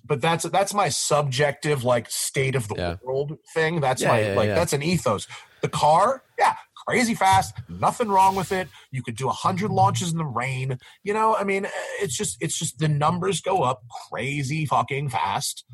but that's that's my subjective like state of the yeah. world thing. That's yeah, my yeah, like that's an ethos. The car, yeah, crazy fast, nothing wrong with it. You could do a hundred launches in the rain. You know, I mean, it's just it's just the numbers go up crazy fucking fast.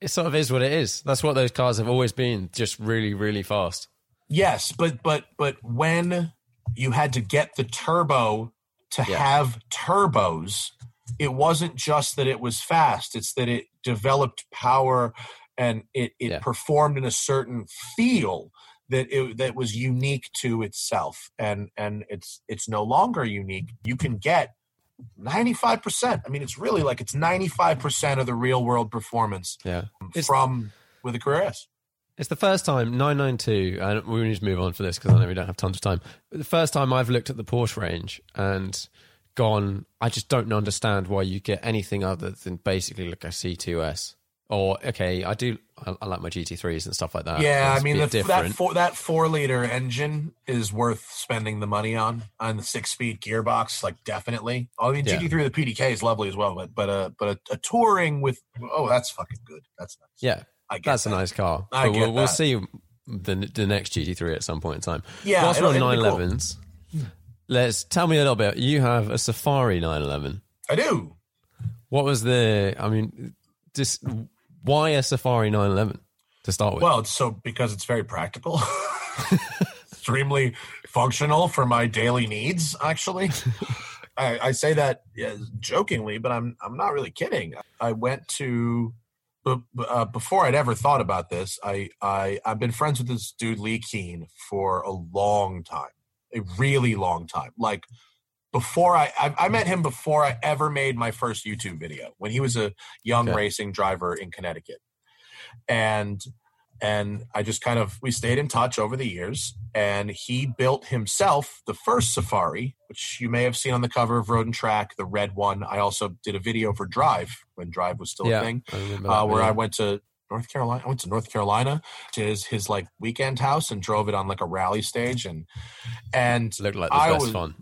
It sort of is what it is. That's what those cars have always been, just really, really fast. Yes, but but but when you had to get the turbo to have turbos, it wasn't just that it was fast; it's that it developed power and it it yeah. performed in a certain feel that it that was unique to itself and and it's it's no longer unique you can get 95% i mean it's really like it's 95% of the real world performance yeah. from with a Carrera S it's the first time 992, and we need to move on for this because I know we don't have tons of time. But the first time I've looked at the Porsche range and gone, I just don't understand why you get anything other than basically like a C2S. Or okay, I do. I, I like my GT3s and stuff like that. Yeah, I mean the, that four that four liter engine is worth spending the money on on the six speed gearbox. Like definitely. I mean GT3 yeah. the PDK is lovely as well, but but uh but a, a touring with oh that's fucking good. That's nice. Yeah, that's that. a nice car. I but we'll, we'll, see the the next GT3 at some point in time. Yeah, whilst we're on 911s, cool. Let's tell me a little bit. You have a Safari 911. I do. What was the? I mean, just why a Safari 911 to start with? Well, it's so because it's very practical. extremely functional for my daily needs actually I, I, say that jokingly but i'm i'm not really kidding i went to uh, before I'd ever thought about this, I, I I've been friends with this dude Leh Keen for a long time, a really long time. Like before I, I, I met him before I ever made my first YouTube video when he was a young okay. racing driver in Connecticut, and and I just kind of we stayed in touch over the years. And he built himself the first Safari, which you may have seen on the cover of Road and Track, the red one. I also did a video for Drive when Drive was still yeah, a thing, uh, where I went to North Carolina. I went to North Carolina to his his like weekend house and drove it on like a rally stage and and looked like the I best was, fun.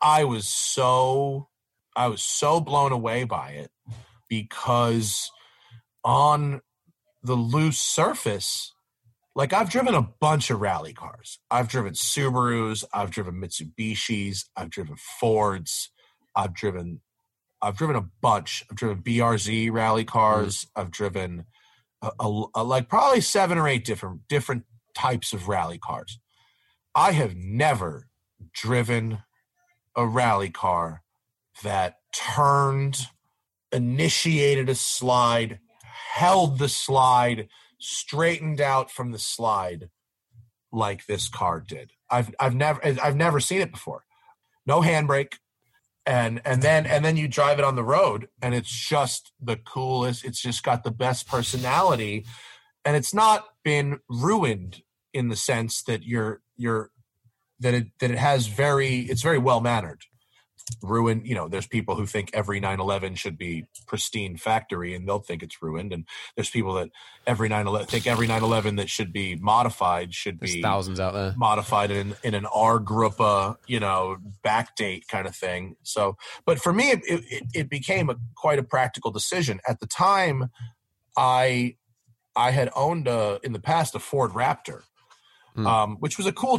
I was so I was so blown away by it because on the loose surface, like I've driven a bunch of rally cars. I've driven Subarus, I've driven Mitsubishis, I've driven Fords, I've driven I've driven a bunch. I've driven BRZ rally cars. Mm. I've driven a, a, a, like probably seven or eight different different types of rally cars. I have never driven a rally car that turned, initiated a slide, held the slide, straightened out from the slide like this car did. I've I've never I've never seen it before. No handbrake. And and then and then you drive it on the road and it's just the coolest. It's just got the best personality. And it's not been ruined in the sense that you're you're that it that it has very it's very well mannered ruin you know there's people who think every 911 should be pristine factory and they'll think it's ruined. And there's people that every 911 think every 911 that should be modified should there's be thousands out there. modified in in an R Gruppe you know backdate kind of thing. So but for me it, it, it became a quite a practical decision. At the time i i had owned a in the past a ford raptor hmm. um, which was a cool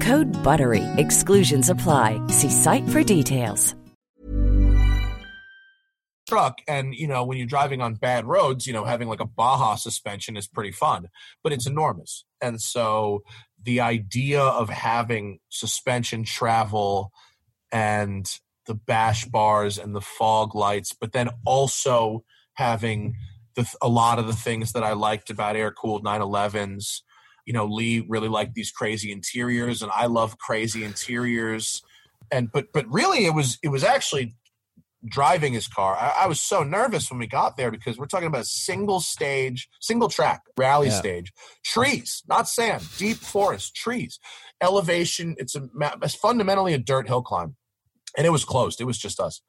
Code BUTTERY. Exclusions apply. See site for details. truck and you know when you're driving on bad roads you know having like a baja suspension is pretty fun but it's enormous and so the idea of having suspension travel and the bash bars and the fog lights but then also having the, a lot of the things that i liked about air cooled 911s you know lee really liked these crazy interiors and i love crazy interiors and but but really it was it was actually driving his car. I, I, was so nervous when we got there because we're talking about a single stage, single track rally yeah. stage, trees, not sand, deep forest, trees, elevation. It's a it's fundamentally a dirt hill climb, and it was closed. It was just us,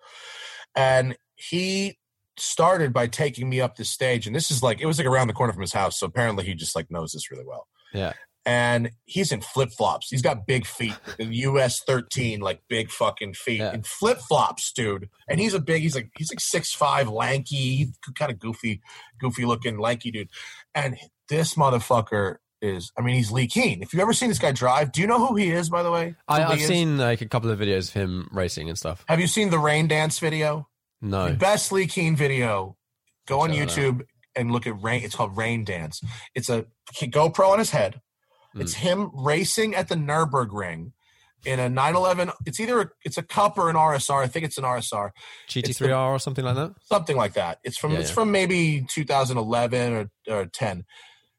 and he started by taking me up the stage, and this is like it was like around the corner from his house, so apparently he just like knows this really well. Yeah and he's in flip flops. He's got big feet, US thirteen, like big fucking feet, yeah. in flip flops, dude. And he's a big. He's like he's like six five, lanky, kind of goofy, goofy looking, lanky dude. And this motherfucker is. I mean, he's Leh Keen. If you've ever seen this guy drive, do you know who he is? By the way, I, have seen like a couple of videos of him racing and stuff. Have you seen the rain dance video? No. The best Leh Keen video. Go on YouTube and look at rain. It's called Rain Dance. It's a GoPro on his head Mm. It's him racing at the Nurburgring in a 911. It's either a, it's a cup or an RSR. I think it's an RSR. GT3R or something like that. Something like that. It's from yeah, it's yeah. from maybe 2011 or, or 10.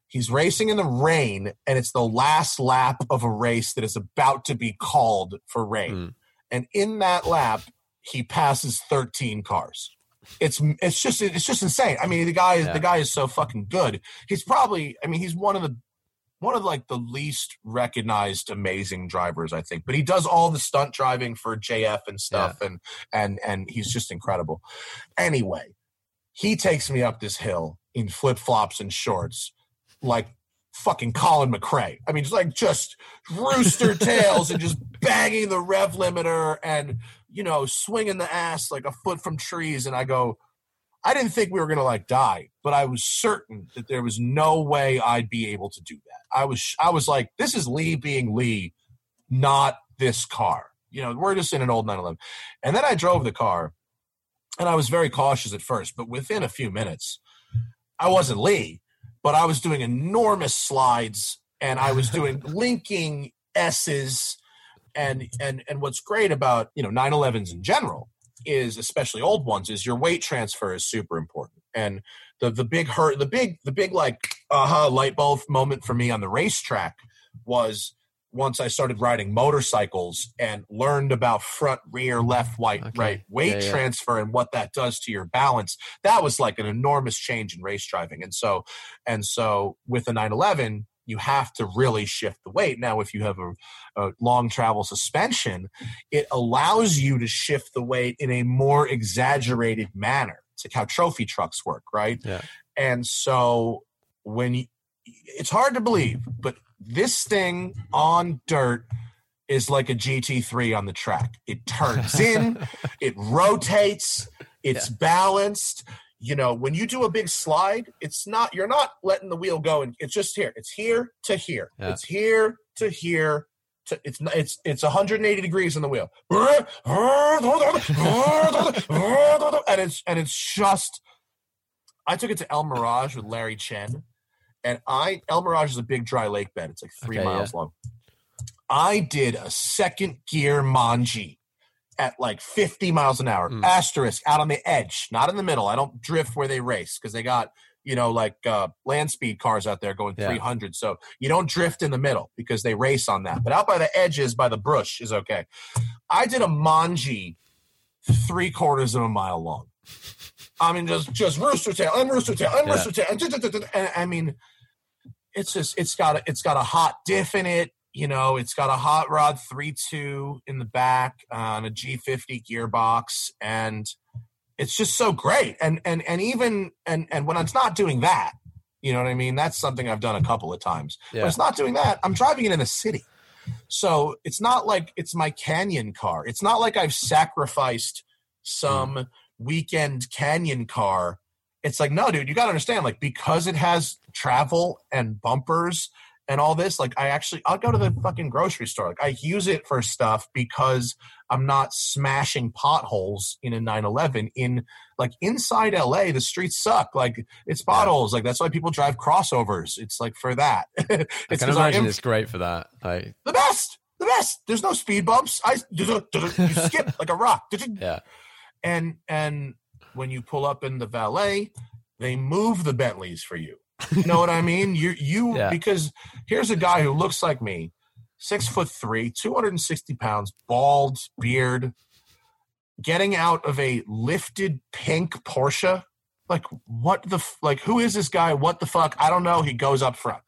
He's racing in the rain, and it's the last lap of a race that is about to be called for rain. Mm. And in that lap, he passes 13 cars. It's it's just it's just insane. I mean, the guy yeah. the guy is so fucking good. He's probably I mean, he's one of the one of like the least recognized amazing drivers, I think. But he does all the stunt driving for JF and stuff, yeah. and and and he's just incredible. Anyway, he takes me up this hill in flip flops and shorts, like fucking Colin McRae. I mean, just like just rooster tails and just banging the rev limiter and you know swinging the ass like a foot from trees. And I go, I didn't think we were going to like die, but I was certain that there was no way I'd be able to do that. I was I was like, this is Leh being Leh, not this car. You know, we're just in an old 911. And then I drove the car, and I was very cautious at first, but within a few minutes, I wasn't Leh, but I was doing enormous slides and I was doing linking S's and and and what's great about you know 911s in general is especially old ones is your weight transfer is super important and the the big hurt the big the big like aha uh-huh, light bulb moment for me on the racetrack was once I started riding motorcycles and learned about front, rear, left, right, okay. right weight yeah, yeah. transfer and what that does to your balance, that was like an enormous change in race driving. And so, and so with the 911, you have to really shift the weight. Now, if you have a, a, long travel suspension, it allows you to shift the weight in a more exaggerated manner. It's like how trophy trucks work, right? Yeah. And so when you, it's hard to believe, but this thing on dirt is like a GT3 on the track. It turns in, it rotates, it's yeah. balanced you know when you do a big slide it's not you're not letting the wheel go and it's just here. It's here to here. Yeah. it's here to here to, it's it's it's 180 degrees in the wheel. And it's and it's just i took it to el mirage with larry chen and i el mirage is a big dry lake bed. It's like three okay, miles yeah. long. I did a second gear manji at like 50 miles an hour, Mm. asterisk out on the edge, not in the middle. I don't drift where they race because they got, you know, like uh, land speed cars out there going Yeah. 300. So you don't drift in the middle because they race on that. But out by the edges, by the brush is okay. I did a manji three quarters of a mile long. I mean, just just rooster tail and rooster tail and Yeah. rooster tail. And, and I mean, it's just it's got a, it's got a hot diff in it. You know, it's got a hot rod three two in the back uh, on a G fifty gearbox, and it's just so great. And and and even and and when it's not doing that, you know what I mean. That's something I've done a couple of times. Yeah. When it's not doing that, I'm driving it in a city. So it's not like it's my canyon car. It's not like I've sacrificed some mm. weekend canyon car. It's like, no, dude, you got to understand, like, because it has travel and bumpers and all this, like, I actually, I'll go to the fucking grocery store. Like, I use it for stuff because I'm not smashing potholes in a 911 in, like, inside LA, the streets suck. Like, it's potholes. Like, that's why people drive crossovers. It's like for that. I it's can imagine am- it's great for that. Like, the best, the best. There's no speed bumps. I you skip like a rock. yeah, And and when you pull up in the valet, they move the Bentleys for you. You know what I mean? You you Yeah. because here's a guy who looks like me, six foot three, two hundred and sixty pounds, bald, beard, getting out of a lifted pink Porsche. Like what the like? Who is this guy? What the fuck? I don't know. He goes up front.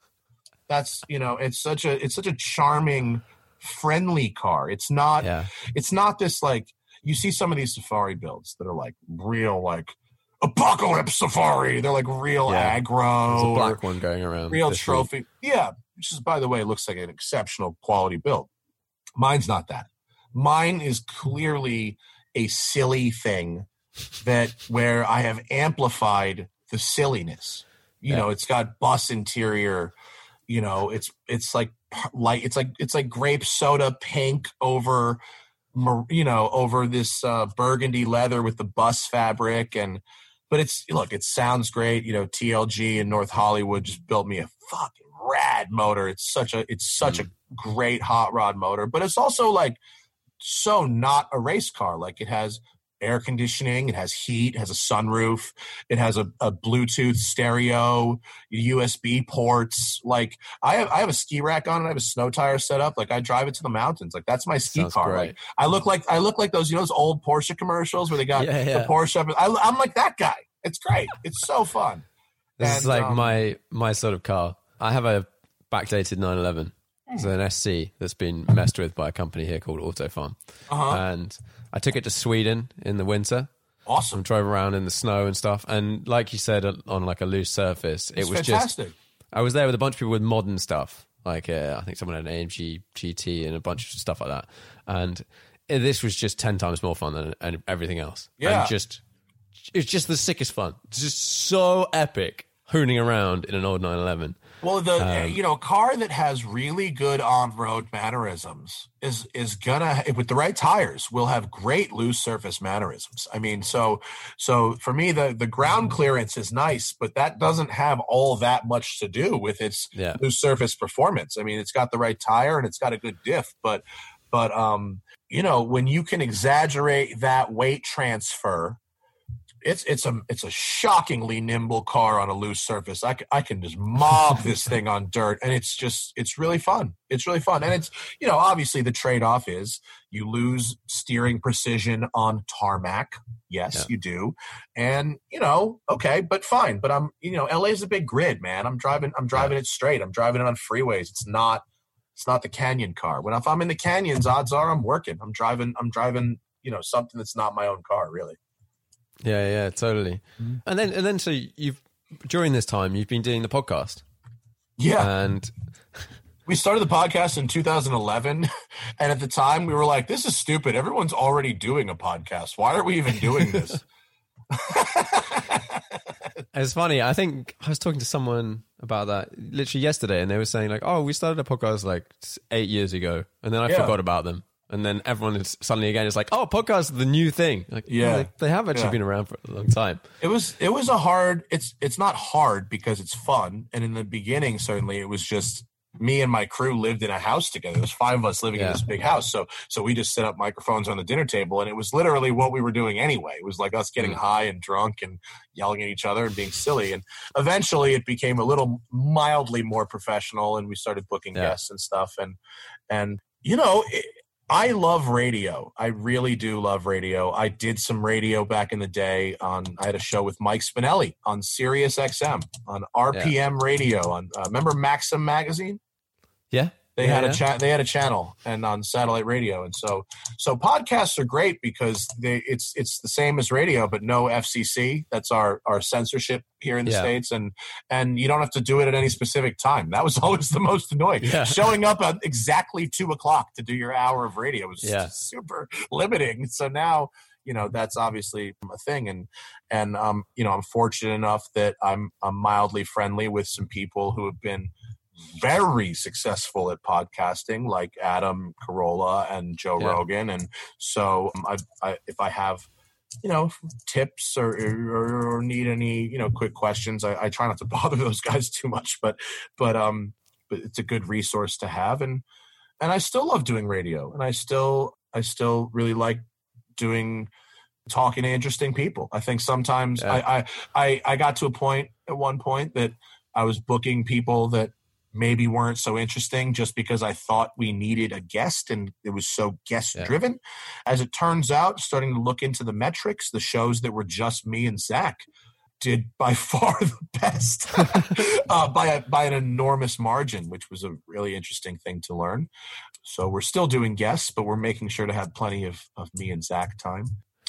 That's you know, it's such a it's such a charming, friendly car. It's not yeah, it's not this like you see some of these safari builds that are like real like apocalypse safari. They're like real Yeah. aggro, black one going around. real this week. trophy. Yeah, which is by the way looks like an exceptional quality build. Mine's not that. Mine is clearly a silly thing that where I have amplified the silliness. You Yeah. know, it's got bus interior. You know, it's it's like like it's like it's like grape soda pink over you know over this uh, burgundy leather with the bus fabric and but it's look it sounds great you know tlg in north hollywood just built me a fucking rad motor. It's such a it's such a mm. great hot rod motor but it's also like so not a race car. Like it has air conditioning it has heat it has a sunroof it has a, a bluetooth stereo usb ports like i have i have a ski rack on it i have a snow tire set up like i drive it to the mountains like that's my ski Sounds car like I look like I look like those you know those old Porsche commercials where they got Yeah, yeah. the Porsche. Up, I, I'm like that guy. It's great. It's so fun. This is And, like um, my my sort of car. I have a backdated 911. It's an SC that's been messed with by a company here called Autofarm, Uh-huh. and I took it to Sweden in the winter Awesome. and drove around in the snow and stuff. And like you said, on- like a loose surface, it It's was just. I was there with a bunch of people with modern stuff. Like uh, I think someone had an AMG GT and a bunch of stuff like that. And this was just ten times more fun than and everything else. Yeah. and just it's just the sickest fun. It's just so epic hooning around in an old 911. Well, the Um, you know car that has really good on road mannerisms is is gonna with the right tires will have great loose surface mannerisms. I mean, so so for me the the ground clearance is nice, but that doesn't have all that much to do with its Yeah. loose surface performance. I mean, it's got the right tire and it's got a good diff, but but um you know when you can exaggerate that weight transfer it's it's a it's a shockingly nimble car on a loose surface. I can just mob this thing on dirt, and it's just it's really fun. It's really fun, and it's you know obviously the trade off is you lose steering precision on tarmac. Yes, Yeah. you do, and you know okay, but fine. But I'm you know LA is a big grid, man. I'm driving I'm driving it straight. I'm driving it on freeways. It's not it's not the canyon car. When if I'm in the canyons, odds are I'm working. I'm driving I'm driving you know something that's not my own car really. Yeah, yeah, totally. Mm-hmm. And then and then so you've during this time you've been doing the podcast Yeah. and we started the podcast in 2011 and at the time we were like this is stupid everyone's already doing a podcast why are we even doing this It's funny. I think I was talking to someone about that literally yesterday, and they were saying like, "Oh, we started a podcast like eight years ago," and then I Yeah. forgot about them. And then everyone is suddenly again is like, "Oh, podcasts are the new thing." Like, Yeah. they, they have actually Yeah. been around for a long time. it was it was a hard it's it's not hard because it's fun and in the beginning certainly it was just me and my crew lived in a house together. There's five of us living Yeah. in this big house. So so we just set up microphones on the dinner table and it was literally what we were doing anyway. It was like us getting Mm. high and drunk and yelling at each other and being silly. And eventually it became a little mildly more professional and we started booking Yeah. guests and stuff. And and you know, it, I love radio. I really do love radio. I did some radio back in the day on I had a show with Mike Spinelli on Sirius XM on RPM radio on uh, remember Maxim magazine? Yeah. They Yeah, had a chat. They had a channel and on satellite radio, and so so podcasts are great because they it's it's the same as radio, but no FCC. That's our our censorship here in the Yeah. states, and and you don't have to do it at any specific time. That was always the most annoying. Yeah. Showing up at exactly two o'clock to do your hour of radio was super limiting. So now you know that's obviously a thing, and and um you know I'm fortunate enough that I'm I'm mildly friendly with some people who have been very successful at podcasting, like Adam Carolla and Joe Yeah. Rogan. And so, um, I, I, if I have, you know, tips or, or, or need any, you know, quick questions, I, I try not to bother those guys too much. But, but, um, but it's a good resource to have, and and I still love doing radio, and I still, I still really like doing talking to interesting people. I think sometimes Yeah. I, I, I, I got to a point at one point that I was booking people that maybe weren't so interesting just because I thought we needed a guest and it was so guest driven. As it turns out, starting to look into the metrics, the shows that were just me and Zach did by far the best uh, by a, by an enormous margin, which was a really interesting thing to learn. So we're still doing guests, but we're making sure to have plenty of, of me and Zach time.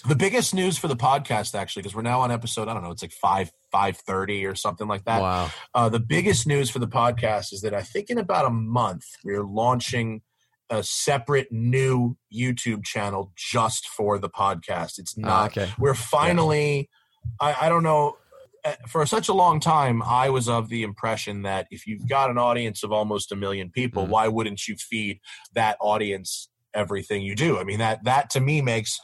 The biggest news for the podcast, actually, because we're now on episode, I don't know, it's like five five thirty or something like that. Wow. Uh, the biggest news for the podcast is that I think in about a month we're launching a separate new YouTube channel just for the podcast. It's Ah, not. okay. We're finally. I, I don't know. uh, For such a long time, I was of the impression that if you've got an audience of almost a million people, Mhm. why wouldn't you feed that audience everything you do? I mean that that to me makes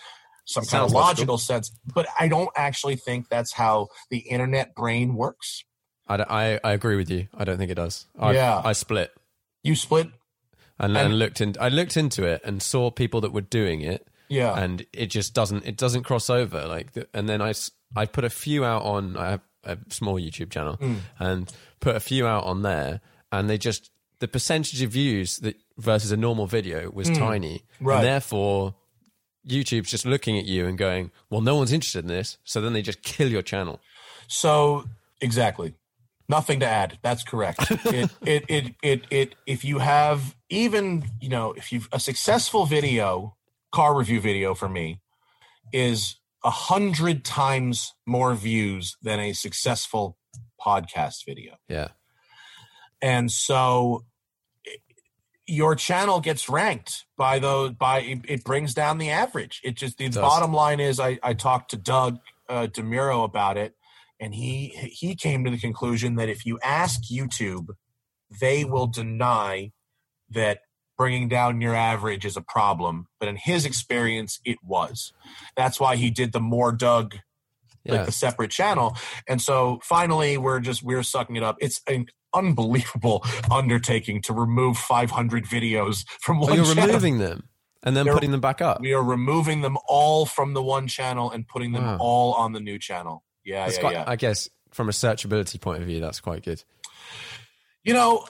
some kind of logical. logical sense, but I don't actually think that's how the internet brain works. I, I, I agree with you. I don't think it does. I, Yeah. I split You split, and, And- and looked in. I looked into it and saw people that were doing it, yeah. and it just doesn't. It doesn't cross over. Like, the, and then I, I put a few out on. I have a small YouTube channel, Mm. and put a few out on there, and they just the percentage of views that versus a normal video was tiny, Mm. Right. and therefore. YouTube's just looking at you and going, "Well, no one's interested in this," so then they just kill your channel. So exactly, nothing to add. That's correct. it, it, it, it, it. If you have even, you know, if you've a successful video, car review video for me, is a hundred times more views than a successful podcast video. Yeah, and so your channel gets ranked by those by it, it brings down the average it just the does. bottom line is i i talked to doug uh, demuro about it and he he came to the conclusion that if you ask youtube they will deny that bringing down your average is a problem but in his experience it was that's why he did the more doug yeah. like the separate channel. And so finally, we're just we're sucking it up. It's unbelievable undertaking to remove 500 videos from Oh, one you're channel. removing them and then They're- putting them back up. we are removing them all from the one channel and putting them Wow. all on the new channel. Yeah, yeah, quite, yeah. I guess from a searchability point of view, that's quite good. you know,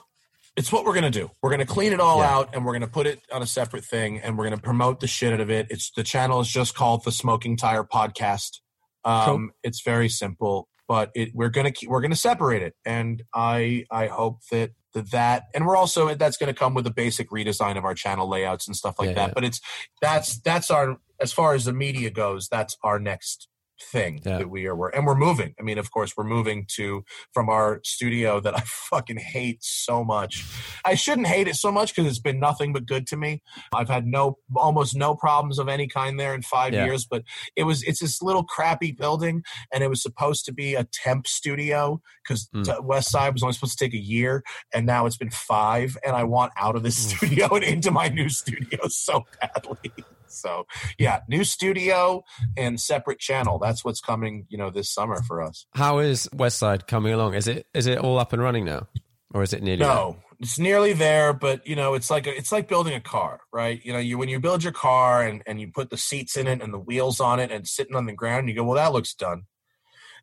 it's what we're going to do. We're going to clean it all Yeah. out and we're going to put it on a separate thing and we're going to promote the shit out of it. It's the channel is just called the Smoking Tire Podcast. Um, Cool. It's very simple, but it, we're going to keep, we're going to separate it. And I, I hope that, that that, and we're also, that's going to come with a basic redesign of our channel layouts and stuff like Yeah, that. yeah. But it's, that's, that's our, as far as the media goes, that's our next thing Yeah. that we are, and we're moving. I mean, of course, we're moving to, from our studio that I fucking hate so much. I shouldn't hate it so much because it's been nothing but good to me. I've had no, almost no problems of any kind there in five Yeah. years. But it was, it's this little crappy building, and it was supposed to be a temp studio because Mm. West Side was only supposed to take a year, and now it's been five, and I want out of this studio and into my new studio so badly. So yeah, new studio and separate channel. That's what's coming, you know, this summer for us. How is Westside coming along? Is it is it all up and running now? or is it nearly? No, it's nearly there, but you know, it's like a, it's like building a car, right? You know, you when you build your car and and you put the seats in it and the wheels on it and sitting on the ground, you go, well, that looks done,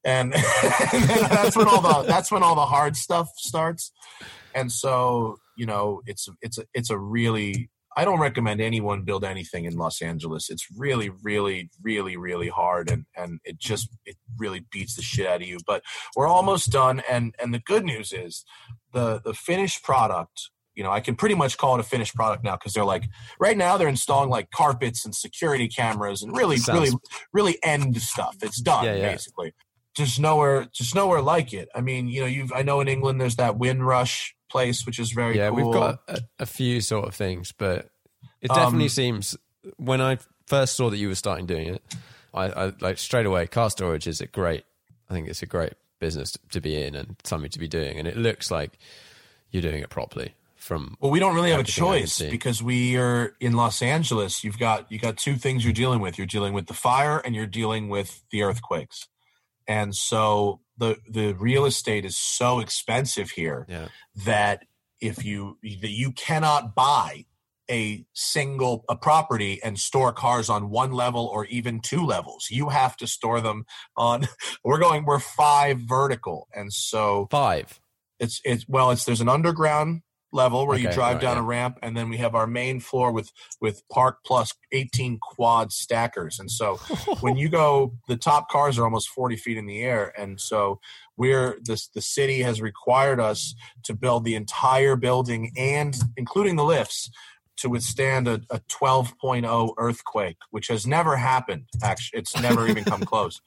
and, and that's when all the that's when all the hard stuff starts, and so you know, it's it's a it's a really I don't recommend anyone build anything in Los Angeles. It's really, really, really, really hard, and and it just it really beats the shit out of you. But we're almost done, and and the good news is the the finished product. You know, I can pretty much call it a finished product now because they're like right now they're installing like carpets and security cameras and really, Sounds- really, really end stuff. It's done Yeah, yeah. basically. Just nowhere, just nowhere like it. I mean, you know, you've I know in England there's that Windrush place, which is very yeah, cool. we've got a, a few sort of things, but it definitely Um, seems when I first saw that you were starting doing it, I, I like straight away car storage is a great. I think it's a great business to be in and something to be doing, and it looks like you're doing it properly. From Well, we don't really have a Everything I can choice because we are in Los Angeles. You've got you got two things you're dealing with. You're dealing with the fire and you're dealing with the earthquakes. And so the the real estate is so expensive here yeah, that if you that you cannot buy a single a property and store cars on one level or even two levels. You have to store them on we're going we're five vertical. And so five. it's it's well it's there's an underground level where you drive right, down yeah. a ramp and then we have our main floor with with park plus 18 quad stackers. And so when you go the top cars are almost 40 feet in the air. And so we're this the city has required us to build the entire building and including the lifts to withstand a, a 12.0 earthquake which has never happened actually it's never even come close.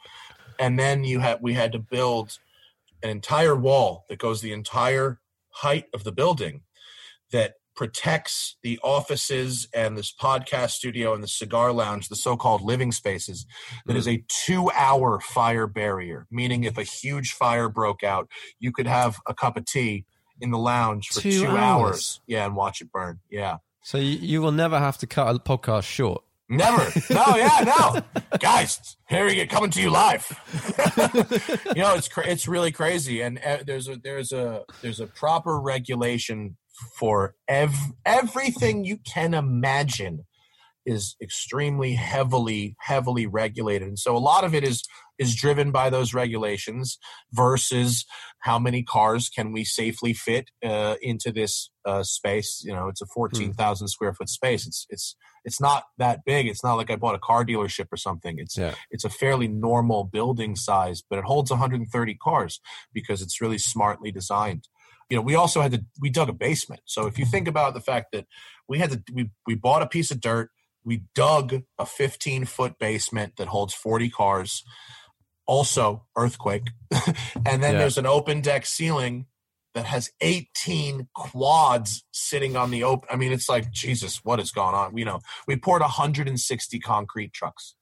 And then you had we had to build an entire wall that goes the entire height of the building that protects the offices and this podcast studio and the cigar lounge, the so-called living spaces. That is a two-hour fire barrier, meaning if a huge fire broke out, you could have a cup of tea in the lounge for Two two, hours? hours. Yeah, and watch it burn. Yeah. So you, you will never have to cut a podcast short. Never. No, yeah, no. Guys, here we get coming to you live. you know, it's cra- it's really crazy, and uh, there's a there's a there's a proper regulation for ev- everything you can imagine is extremely heavily heavily regulated. And so a lot of it is is driven by those regulations versus how many cars can we safely fit uh, into this uh, space? You know it's a 14,000 square foot space. It's it's it's not that big. It's not like i bought a car dealership or something. It's Yeah. it's a fairly normal building size but it holds 130 cars because it's really smartly designed you know we also had to we dug a basement. So if you mm-hmm. think about the fact that we had to we, we bought a piece of dirt we dug a 15 foot basement that holds 40 cars also earthquake and then Yeah. there's an open deck ceiling that has 18 quads sitting on the open i mean it's like jesus what is going on? You know we poured 160 concrete trucks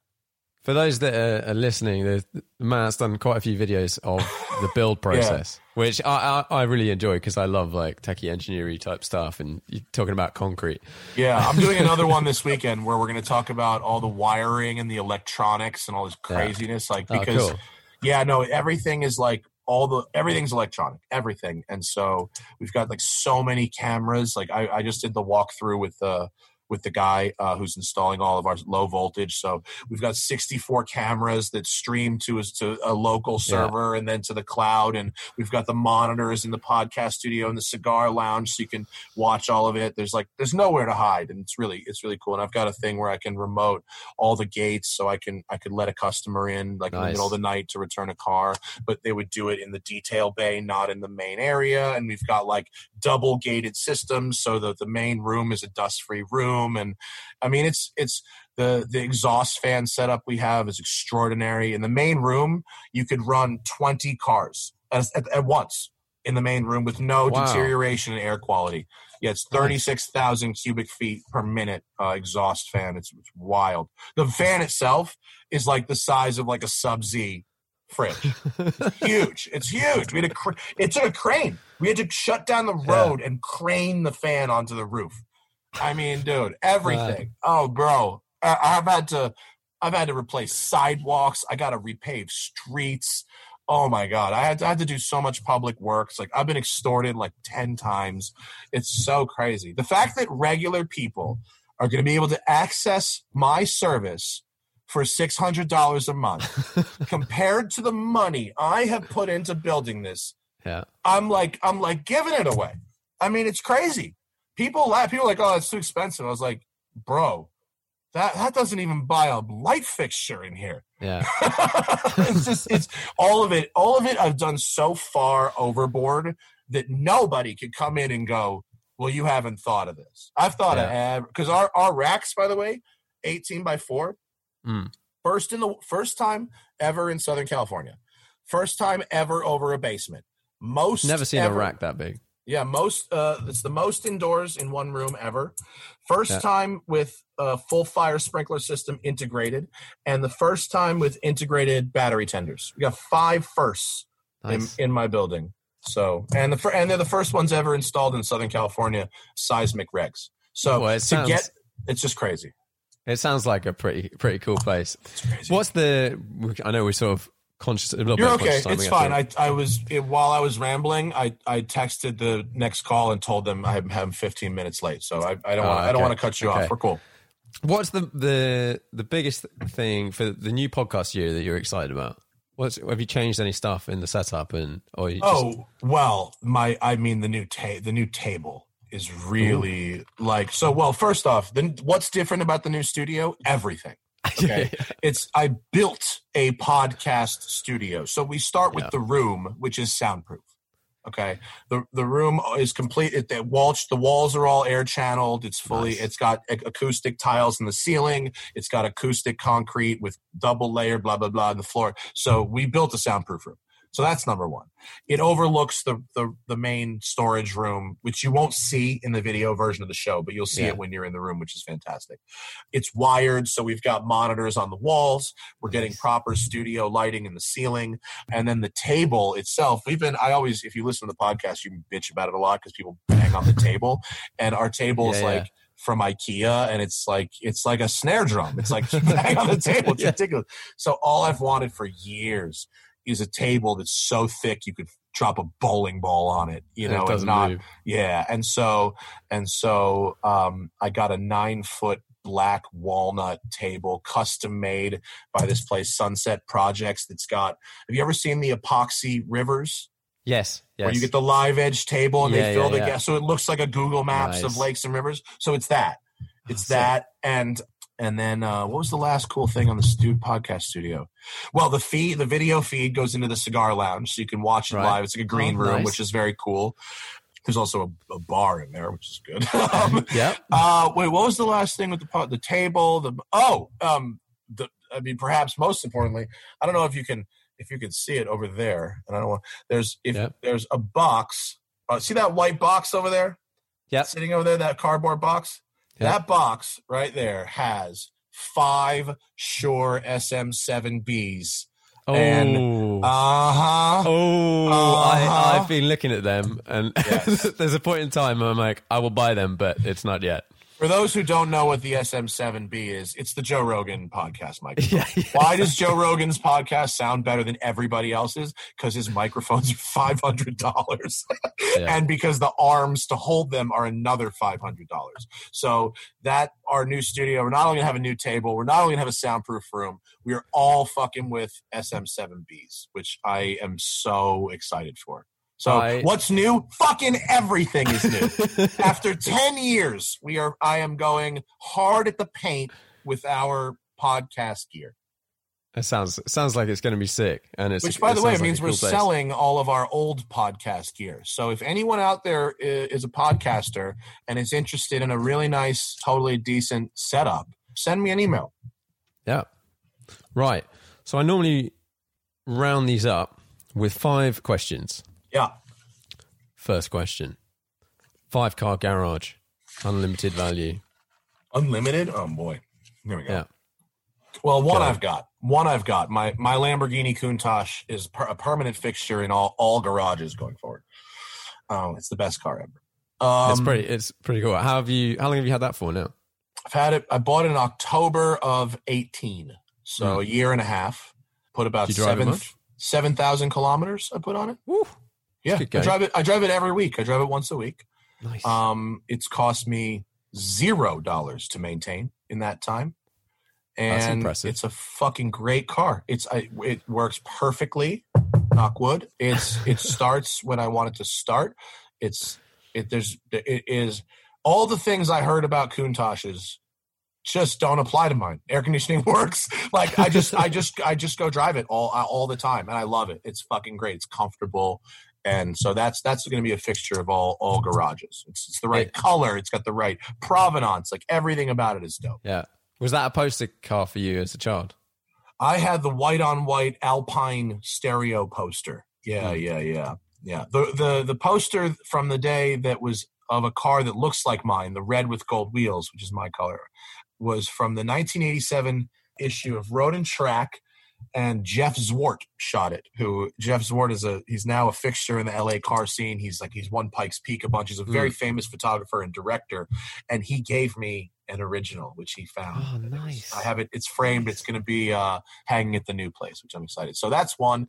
For those that are, listening, the, the Matt's done quite a few videos of the build process, which I, I, I really enjoy because I love like techie engineering type stuff and you're talking about concrete. Yeah, I'm doing another one this weekend where we're going to talk about all the wiring and the electronics and all this Yeah. craziness. Like Oh, because, cool. yeah, no, everything is like all the everything's electronic, everything. And so we've got like so many cameras. Like I, I just did the walkthrough with the with the guy uh, who's installing all of our low voltage. So we've got 64 cameras that stream to us to a local Yeah. server and then to the cloud. And we've got the monitors in the podcast studio and the cigar lounge, so you can watch all of it. There's like there's nowhere to hide, and it's really it's really cool. And I've got a thing where I can remote all the gates, so I can I could let a customer in like in the middle of the night to return a car, but they would do it in the detail bay, not in the main area. And we've got like double gated systems, so that the main room is a dust free room. And I mean, it's it's the the exhaust fan setup we have is extraordinary. In the main room, you could run 20 cars as, at, at once in the main room with no Wow. deterioration in air quality. Yeah, it's 36,000 cubic feet per minute uh, exhaust fan. It's, it's wild. The fan itself is like the size of like a Sub Z fridge. It's huge. It's huge. We had a cr- it took a crane. We had to shut down the road and crane the fan onto the roof. I mean, dude, everything. Oh, bro, I, I've had to, I've had to replace sidewalks. I got to repave streets. oh my god, I had, to, I had to do so much public work. It's like I've been extorted like ten times. It's so crazy. The fact that regular people are going to be able to access my service for six hundred dollars a month, compared to the money I have put into building this, Yeah. I'm like I'm like giving it away. I mean, it's crazy. People laugh. People are like, oh, it's too expensive. I was like, bro, that that doesn't even buy a light fixture in here. Yeah. it's just it's all of it. All of it I've done so far overboard that nobody could come in and go, well, you haven't thought of this. I've thought of because our our racks, by the way, eighteen by four, Mm. first in the first time ever in Southern California, first time ever over a basement. Most Never seen ever, a rack that big. Yeah, most. Uh, it's the most indoors in one room ever. First Yeah. time with a full fire sprinkler system integrated, and the first time with integrated battery tenders. We got five firsts Nice. in, in my building. So, and the and they're the first ones ever installed in Southern California seismic regs. So Well, to sounds- get, it's just crazy. It sounds like a pretty pretty cool place. What's the? I know we're sort of conscious. You're okay. It's fine. I, I was it, while I was rambling. I, I texted the next call and told them I'm having 15 minutes late. So I, I don't want I don't ah, want to cut you Okay. off. We're cool. What's the the the biggest thing for the new podcast year that you're excited about? What's have you changed any stuff in the setup and or you just, Oh well, my I mean the new ta- the new table is really like so. Well, first off, then what's different about the new studio? Everything. Okay, it's I built a podcast studio, so we start with Yeah. the room, which is soundproof. Okay, the the room is complete. It, the walls the walls are all air channeled. It's fully. Nice. It's got acoustic tiles in the ceiling. It's got acoustic concrete with double layer. Blah blah blah on the floor. So we built a soundproof room. So that's number one. It overlooks the, the the main storage room, which you won't see in the video version of the show, but you'll see Yeah. it when you're in the room, which is fantastic. It's wired, so we've got monitors on the walls. We're getting proper studio lighting in the ceiling, and then the table itself. We've been. I always, if you listen to the podcast, you bitch about it a lot because people bang on the table, and our table is Yeah, yeah. like from IKEA, and it's like it's like a snare drum. It's like bang on the table. It's Yeah. ridiculous. So all I've wanted for years is a table that's so thick you could drop a bowling ball on it. You and it know, and not move. yeah. And so and so um, I got a nine foot black walnut table, custom made by this place, Sunset Projects. That's got. Have you ever seen the epoxy rivers? Yes, yes. where you get the live edge table and Yeah, they fill yeah, the yeah. gas. So it looks like a Google Maps of lakes and rivers. So it's that. It's sick. that. And and then uh, what was the last cool thing on the stu- podcast studio? Well, the feed, the video feed goes into the cigar lounge, so you can watch it Right. live. It's like a green Oh, room, nice. which is very cool. There's also a, a bar in there, which is good. um, Yep. uh, wait, what was the last thing with the the table? The oh, um, the I mean, perhaps most importantly, I don't know if you can if you can see it over there, and I don't want there's if Yep. there's a box. Uh, see that white box over there, Yeah. sitting over there, that cardboard box. Yep. That box right there has five Shure SM7Bs. Oh. And- Uh huh. Oh, Uh-huh. I, I've been looking at them, and Yes. there's a point in time I'm like, I will buy them, but it's not yet. For those who don't know what the SM7B is, it's the Joe Rogan podcast microphone. Yeah, yeah. Why does Joe Rogan's podcast sound better than everybody else's? Because his microphones are five hundred dollars, Yeah. and because the arms to hold them are another five hundred dollars. So that our new studio, we're not only gonna have a new table, we're not only gonna have a soundproof room, we are all fucking with SM7Bs, which I am so excited for. So I- what's new? Fucking everything is new. After 10 years we are i am going hard at the paint with our podcast gear. It sounds it sounds like it's going to be sick, and it's which by it the way like means we're cool selling all of our old podcast gear. So if anyone out there is a podcaster and is interested in a really nice totally decent setup send me an email. Yeah, right. So I normally round these up with five questions. Yeah First question: five car garage, unlimited value. unlimited oh boy here we go Yeah, Well, one Go. I've got. One I've got. My my Lamborghini Countach is per, a permanent fixture in all all garages going forward. Oh, it's the best car ever. Um, it's pretty. It's pretty cool. How have you? How long have you had that for now? I've had it. I bought it in October of eighteen, so Hmm. a year and a half. Put about Do you drive it seven. seven thousand kilometers. I put on it. Woo. Yeah, I drive it. I drive it every week. I drive it once a week. Nice. Um, it's cost me zero dollars to maintain in that time, and it's a fucking great car. It's I, it works perfectly. Knock wood. It's it starts when I want it to start. It's it. There's it is all the things I heard about Countach's just don't apply to mine. Air conditioning works. Like I just I just I just go drive it all all the time, and I love it. It's fucking great. It's comfortable and so that's that's going to be a fixture of all all garages. It's, it's the right It- color. It's got the right provenance. Like everything about it is dope. yeah. Was that a poster car for you as a child? I had the white on white Alpine stereo poster. Yeah, Hmm. yeah, yeah, yeah. The the the poster from the day that was of a car that looks like mine, the red with gold wheels, which is my color, was from the 1987 issue of Road and Track. And Jeff Zwart shot it. Who Jeff Zwart is a he's now a fixture in the LA car scene. He's like he's won Pikes Peak a bunch. He's a very famous photographer and director. And he gave me an original, which he found. Oh, nice. I have it. It's framed. It's going to be uh, hanging at the new place, which I'm excited. So that's one.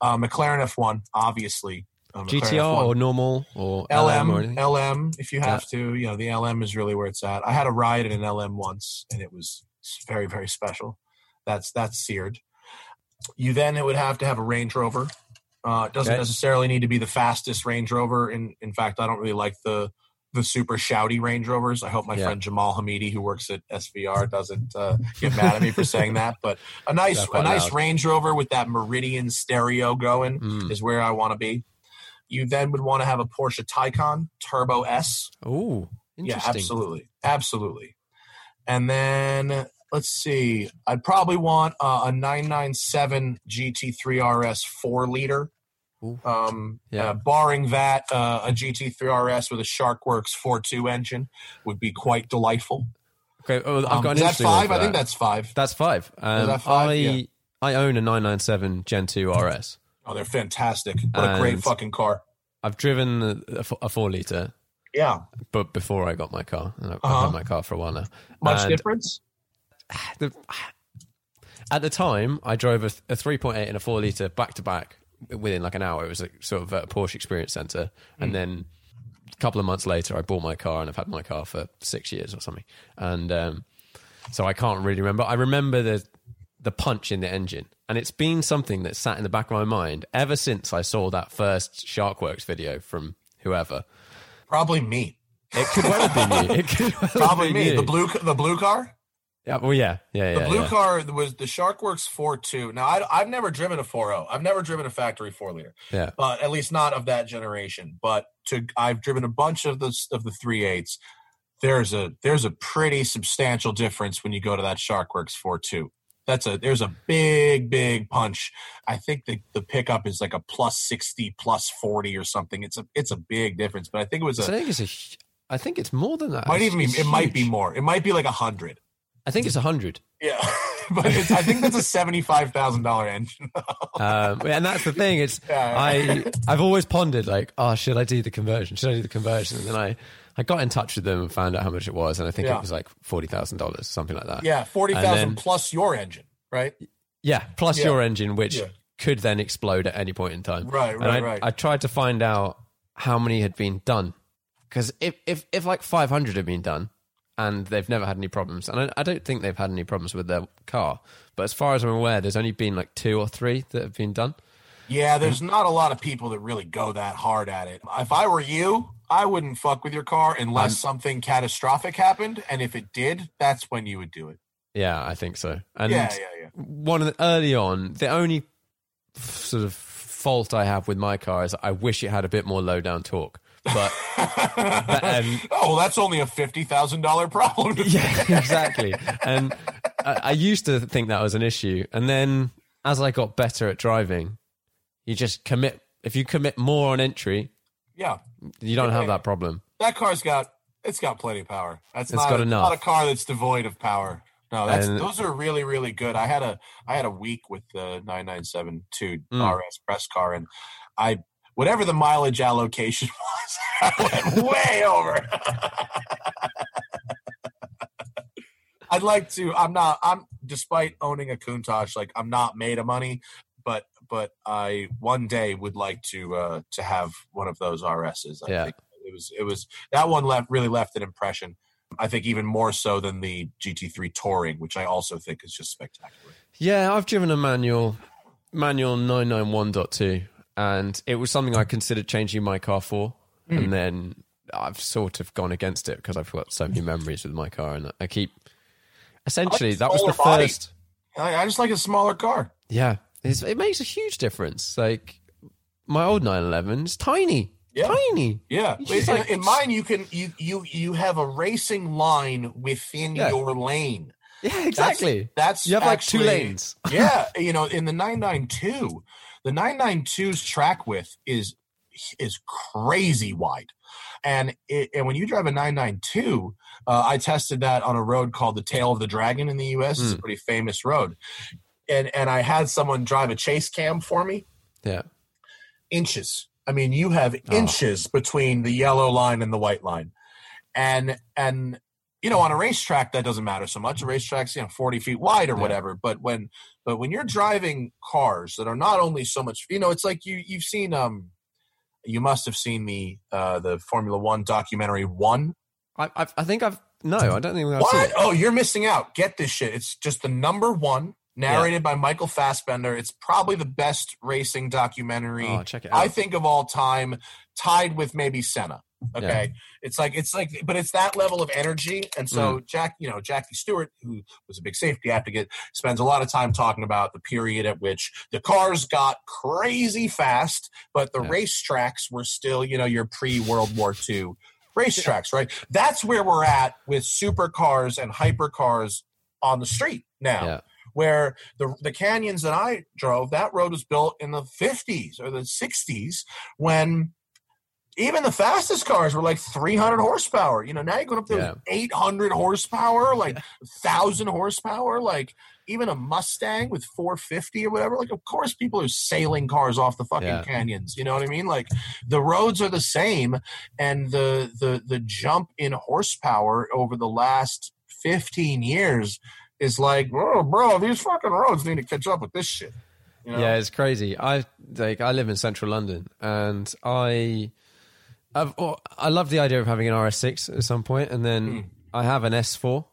Uh, McLaren F1, obviously. Uh, McLaren GTR or normal or LM, LM or? LM, if you have to. You know, the LM is really where it's at. I had a ride in an LM once, and it was very, very special. That's that's seared. You then it would have to have a Range Rover. Uh, it doesn't Okay. necessarily need to be the fastest Range Rover. In in fact, I don't really like the the super shouty Range Rovers. I hope my Yeah. friend Jamal Hameedi, who works at SVR, doesn't uh, get mad at me for saying that. But a nice a nice loud. Range Rover with that Meridian stereo going Mm. is where I want to be. You then would want to have a Porsche Taycan Turbo S. Oh, Yeah, absolutely, absolutely. And then let's see, I'd probably want uh, a 997 GT3 RS four liter. Um, Yeah. uh, barring that, uh, a GT3 RS with a Sharkwerks 4.2 engine would be quite delightful. Okay, well, I've Um, got an is that five? I think that's five. That's five. Um, that five? I Yeah. I own a 997 Gen 2 RS. Oh, they're fantastic. What a great fucking car. I've driven a four liter, Yeah. but before I got my car, and I've, I've Uh-huh. had my car for a while now. Much And difference? the- at the time, I drove a, a 3.8 and a four liter back to back within like an hour. It was a sort of a Porsche Experience Center, and then a couple of months later, I bought my car, and I've had my car for six years or something. And um, so I can't really remember. I remember the the punch in the engine, and it's been something that sat in the back of my mind ever since I saw that first Sharkwerks video from whoever. Probably me. It could well have been you. It could well have Probably been me. you. The blue, the blue car. Yeah, well, yeah, yeah, yeah. The yeah. blue yeah. car was the Sharkwerks 4.2. Now, I, I've never driven a 4.0. I've never driven a factory four liter, Yeah. but at least not of that generation. But to I've driven a bunch of the of the 3.8s. There's a there's a pretty substantial difference when you go to that Sharkwerks 4.2. That's a there's a big big punch. I think the the pickup is like a plus 60, plus 40 or something. It's a it's a big difference. But I think it was a I think it's a. I think it's more than that. might even be, it might be more. It might be like a hundred. I think it's a hundred. Yeah, but it's, I think that's a seventy-five thousand dollar engine. Um, and that's the thing. It's Yeah. I I've always pondered like, oh, should I do the conversion? Should I do the conversion? And then I I got in touch with them and found out how much it was, and I think Yeah. it was like forty thousand dollars, something like that. yeah, forty And plus your engine, right? Yeah, plus Yeah. your engine, which could then explode at any point in time. Right, right, I, right. I tried to find out how many had been done because if, if if like five hundred had been done and they've never had any problems, and I, I don't think they've had any problems with their car, but as far as I'm aware, there's only been like two or three that have been done. Yeah, there's not a lot of people that really go that hard at it. If I were you, I wouldn't fuck with your car unless something catastrophic happened, and if it did, that's when you would do it. Yeah, I think so. And yeah, yeah, yeah. one of the early on, the only sort of fault I have with my car is I wish it had a bit more low down torque. But um, oh, that's only a fifty thousand dollar problem. yeah, exactly. And I, I used to think that was an issue, and then as I got better at driving, you just commit. If you commit more on entry, yeah. you don't have that problem. That car's got it's got plenty of power. That's It's not, got a, enough. not a car that's devoid of power. No, that's And- those are really really good. I had a I had a week with the 9972 Mm. RS press car, and I whatever the mileage allocation was, I went way over. I'd like to. I'm not. I'm despite owning a Countach, like I'm not made of money, but but I one day would like to uh, to have one of those RSs. I Yeah. think it was it was that one left really left an impression. I think even more so than the GT3 Touring, which I also think is just spectacular. Yeah, I've driven a manual, manual 991.2, and it was something I considered changing my car for. Hmm. And then I've sort of gone against it because I've got so many memories with my car. And I keep, essentially, that was the body. first. I, I just like a smaller car. Yeah, it's, it makes a huge difference. Like, my old 911 is tiny. Yeah. Tiny. Yeah, But in, like- in mine you can you you you have a racing line within Yeah. your lane. Yeah, exactly. That's, you have like two lanes. yeah, you know, in the 992, the 992's track width is is crazy wide. And it, and when you drive a 992, uh, I tested that on a road called the Tail of the Dragon in the US. It's a Hmm. pretty famous road. And and I had someone drive a chase cam for me. Yeah. Inches. I mean, you have Oh. inches between the yellow line and the white line. And and you know, on a racetrack that doesn't matter so much. A racetrack's, you know, 40 feet wide or Yeah. whatever. But when but when you're driving cars that are not only so much you know, it's like you you've seen um you must have seen the uh the Formula One documentary one. I, I, I think I've, no, I don't think I've seen What? it. Oh, you're missing out. Get this shit. It's just the number one, narrated by Michael Fassbender. It's probably the best racing documentary Oh, check it out. I think of all time, tied with maybe Senna. Okay, it's like it's like, but it's that level of energy, and so Mm. Jack, you know, Jackie Stewart, who was a big safety advocate, spends a lot of time talking about the period at which the cars got crazy fast, but the Yeah. racetracks were still, you know, your pre World War II racetracks, right? That's where we're at with supercars and hypercars on the street now Yeah. where the the canyons that I drove, that road was built in the 50s or the 60s when even the fastest cars were like 300 horsepower. You know, now you're going up to Yeah. 800 horsepower, like 1,000 horsepower, like even a Mustang with 450 or whatever. Like, of course, people are sailing cars off the fucking Yeah. canyons. You know what I mean? Like, the roads are the same, and the the the jump in horsepower over the last 15 years is like, oh, bro, these fucking roads need to catch up with this shit. You know? Yeah, it's crazy. I like I live in central London, and I, I've, oh, I love the idea of having an RS6 at some point, and then Mm. I have an S4,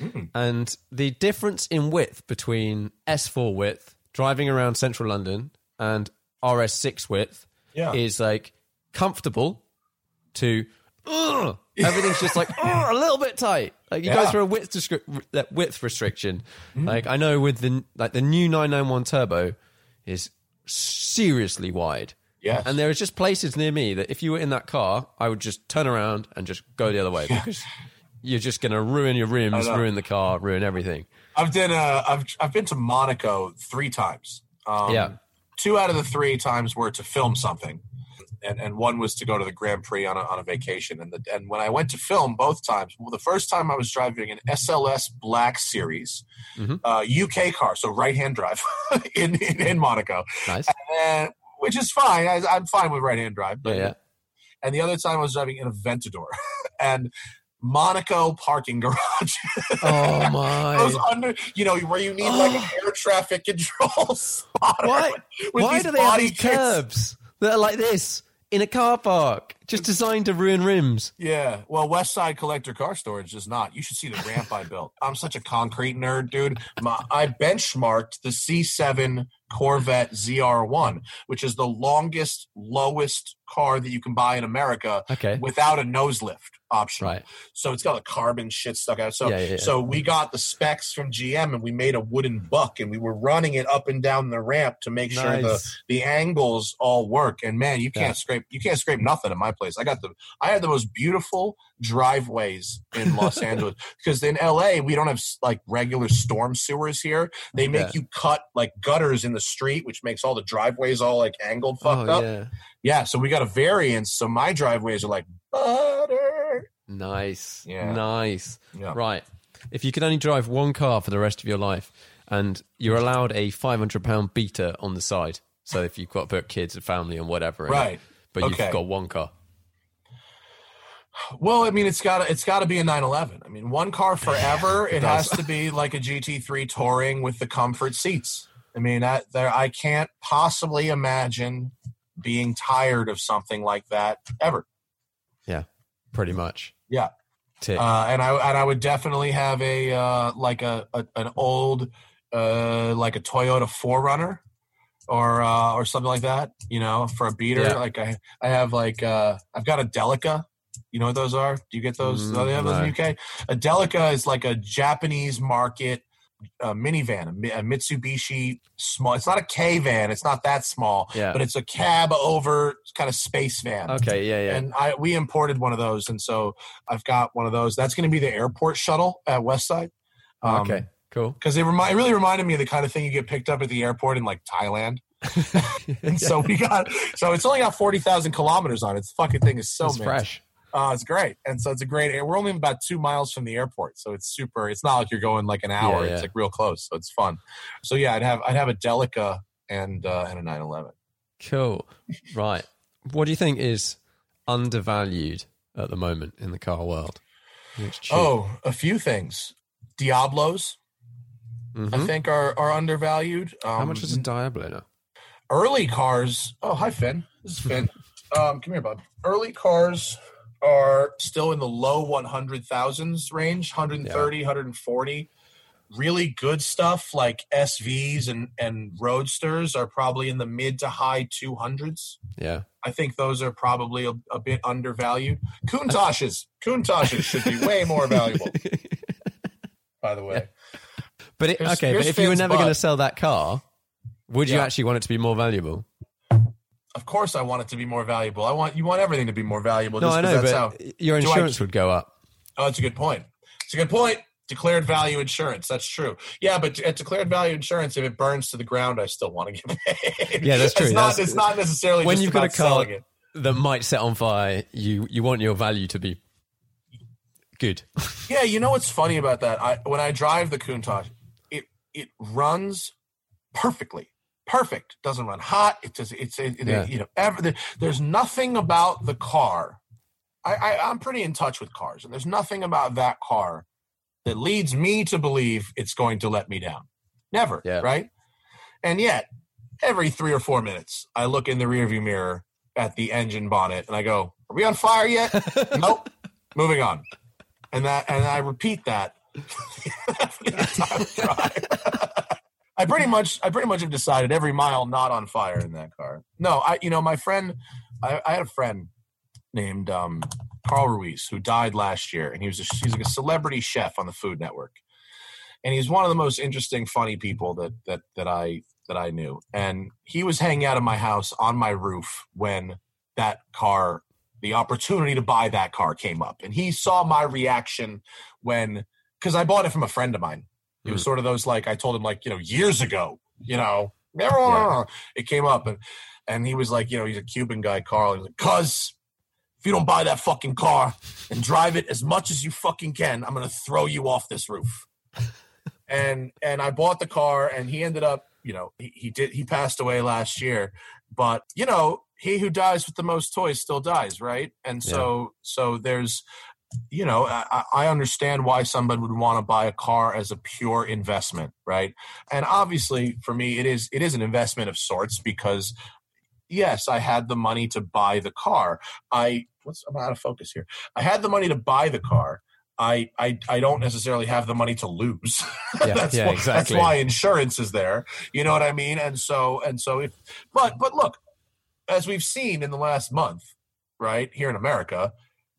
Mm. and the difference in width between S4 width driving around central London and RS6 width Yeah. is like comfortable to. Ugh, everything's just like a little bit tight. Like you go through a width descri- that width restriction. Like I know with the like the new 991 turbo is seriously wide. Yes. And there is just places near me that if you were in that car, I would just turn around and just go the other way because you're just going to ruin your rims, ruin the car, ruin everything. I've been uh, I've I've been to Monaco three times. Um, Yeah. two out of the three times were to film something, and and one was to go to the Grand Prix on a, on a vacation. And the, and when I went to film both times, well, the first time I was driving an SLS Black Series, Mhm. uh, UK car, so right hand drive in, in in Monaco, Nice. and, which is fine. I, I'm fine with right hand drive. But, yeah. And the other time I was driving in a Ventador, and Monaco parking garage. Oh my. Those under, you know, where you need like an air traffic control spotter. Why? Why do they have these curbs that are like this in a car park, just designed to ruin rims? Yeah, well, West Side Collector Car Storage is not. You should see the ramp I built. I'm such a concrete nerd, dude. My, I benchmarked the C7 Corvette ZR1, which is the longest, lowest car that you can buy in America Okay. without a nose lift option. Right. So it's got a carbon shit stuck out. So Yeah, yeah, yeah. so we got the specs from GM and we made a wooden buck and we were running it up and down the ramp to make sure the the angles all work. And man, you can't scrape you can't scrape nothing in my place. I got the I had the most beautiful driveways in Los Angeles because in LA we don't have like regular storm sewers here. They make you cut like gutters in the street, which makes all the driveways all like angled, oh, fucked oh, up. yeah. Yeah, so we got a variance. So my driveways are like butter. Nice. Yeah. Nice. Yeah. Right. If you could only drive one car for the rest of your life and you're allowed a 500 pound beater on the side. So if you've got to put kids and family and whatever, in it, Right. but Okay. you've got one car. Well, I mean, it's got to it's got to be a 911. I mean, one car forever. it does. has to be like a GT3 touring with the comfort seats. I mean, that there I can't possibly imagine being tired of something like that ever. Yeah, pretty much. Yeah. Tick. Uh, and I and I would definitely have a uh, like a, a an old uh, like a Toyota 4Runner or uh, or something like that. You know, for a beater. Yeah. Like I I have like uh, I've got a Delica. You know what those are? Do you get those? Mm, oh, they have those in the UK. A Delica is like a Japanese market uh, minivan, a, Mitsubishi small. It's not a K van. It's not that small, Yeah. but it's a cab over kind of space van. okay, yeah, yeah. And I we imported one of those, and so I've got one of those. That's going to be the airport shuttle at Westside. Um, okay, cool. because it, remi- it really reminded me of the kind of thing you get picked up at the airport in like Thailand. and so we got so it's only got forty thousand kilometers on it. The fucking thing is so it's fresh. Uh, it's great, and so it's a great. We're only about two miles from the airport, so it's super. It's not like you're going like an hour. Yeah, It's like real close, so it's fun. So yeah, I'd have I'd have a Delica and uh, and a 911. Cool. Right. What do you think is undervalued at the moment in the car world? Oh, a few things. Diablos, I Mhm. think, are are undervalued. Um, How much is a Diablo now? early cars? Oh, hi Finn. This is Finn. um, come here, bud. Early cars are still in the low one hundred thousands range, 130, 140. Really good stuff like SVs and and Roadsters are probably in the mid to high two hundreds. Yeah. I think those are probably a, a bit undervalued. Countachs, Countachs should be way more valuable. By the way, But it, Here's- okay, but if you were never going to sell that car, would you actually want it to be more valuable? Of course, I want it to be more valuable. I want you want everything to be more valuable. No, just I know, that's but how. your Do I- insurance would go up. Oh, that's a good point. It's a good point. Declared value insurance. That's true. Yeah, but at declared value insurance, if it burns to the ground, I still want to get paid. Yeah, that's true. It's not, it's not necessarily when you've got a car it. that might set on fire, you you want your value to be good. Yeah, you know what's funny about that? I when I drive the Countach, it it runs perfectly. Perfect. Doesn't run hot. It does. It's it, it- Yeah. you know. Ever, there- there's nothing about the car. I, I I'm pretty in touch with cars, and there's nothing about that car that leads me to believe it's going to let me down. Never. Yeah. Right. And yet, every three or four minutes, I look in the rearview mirror at the engine bonnet, and I go, "Are we on fire yet?" nope. Moving on. And that and I repeat that for the entire drive. I pretty much I pretty much have decided every mile not on fire in that car. No, I you know my friend I, I had a friend named um, Carl Ruiz who died last year, and he was a, he's like a celebrity chef on the Food Network, and he's one of the most interesting, funny people that that that I that I knew. And he was hanging out at my house on my roof when that car the opportunity to buy that car came up and he saw my reaction when because i bought it from a friend of mine it was hmm. sort of those like i told him like you know years ago you know Yeah. it came up and and he was like you know he's a cuban guy carl he's like cuz if you don't buy that fucking car and drive it as much as you fucking can i'm gonna throw you off this roof. And and i bought the car and he ended up you know he, he did he passed away last year but you know he who dies with the most toys still dies right? And so so there's you know I, I understand why somebody would want to buy a car as a pure investment right and obviously for me it is it is an investment of sorts because yes i had the money to buy the car i what's i'm out of focus here i had the money to buy the car I, I I don't necessarily have the money to lose. Yeah, that's yeah, why, exactly. That's why insurance is there. You know what I mean? And so and so if but but look, as we've seen in the last month, right here in America,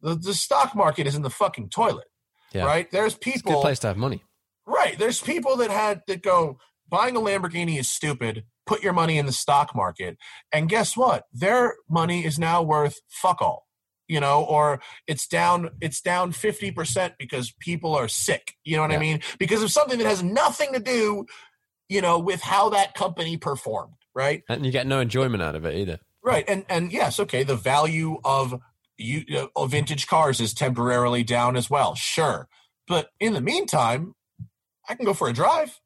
the, the stock market is in the fucking toilet. Yeah. Right? There's It's a good people place to have money. Right. There's people that had that go, buying a Lamborghini is stupid. Put your money in the stock market. And guess what? Their money is now worth fuck all. You know, or it's down it's down 50% because people are sick. You know what I mean? Because of something that has nothing to do, you know, with how that company performed, right? And you get no enjoyment out of it either. Right, and and yes, okay, the value of you uh, vintage cars is temporarily down as well. Sure, but in the meantime, I can go for a drive.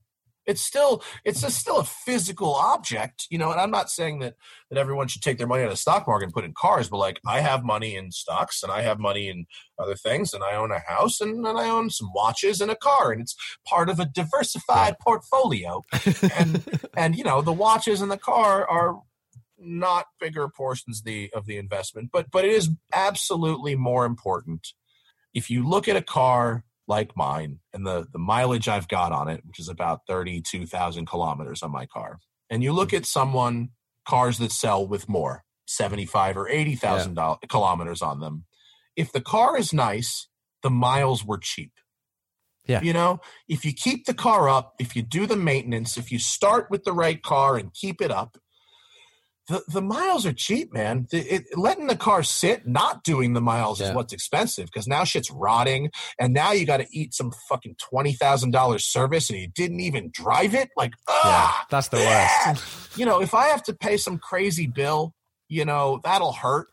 It's still it's a, still a physical object, you know. And I'm not saying that that everyone should take their money out of the stock market and put in cars, but like I have money in stocks and I have money in other things, and I own a house and, and I own some watches and a car, and it's part of a diversified portfolio. and and you know the watches and the car are not bigger portions of the of the investment, but but it is absolutely more important. If you look at a car like mine and the, the mileage I've got on it, which is about 32,000 kilometers on my car, and you look at someone, cars that sell with more, 75 or 80,000 yeah. kilometers on them, if the car is nice, the miles were cheap. Yeah. You know, if you keep the car up, if you do the maintenance, if you start with the right car and keep it up, the, the miles are cheap, man. The, it, letting the car sit, not doing the miles yeah. is what's expensive because now shit's rotting, and now you got to eat some fucking twenty thousand dollars service, and you didn't even drive it. Like, ah, yeah, that's the worst. you know, if I have to pay some crazy bill, you know, that'll hurt.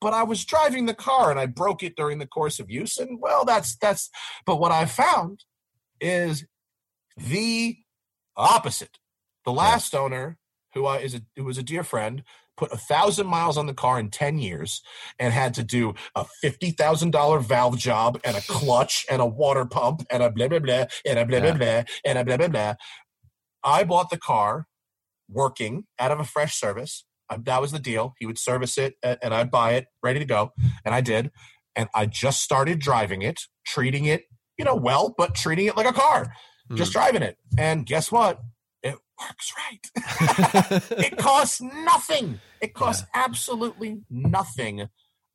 But I was driving the car and I broke it during the course of use, and well, that's that's. But what I found is the opposite. The last yeah. owner who uh, is a who was a dear friend, put a thousand miles on the car in 10 years and had to do a $50,000 valve job and a clutch and a water pump and a blah, blah, blah, and a blah, blah, blah, and a blah, blah, blah. I bought the car working out of a fresh service. that was the deal. He would service it and I'd buy it ready to go. And I did. And I just started driving it, treating it, you know, well, but treating it like a car, mm. just driving it. And guess what? Works right. it costs nothing. It costs yeah. absolutely nothing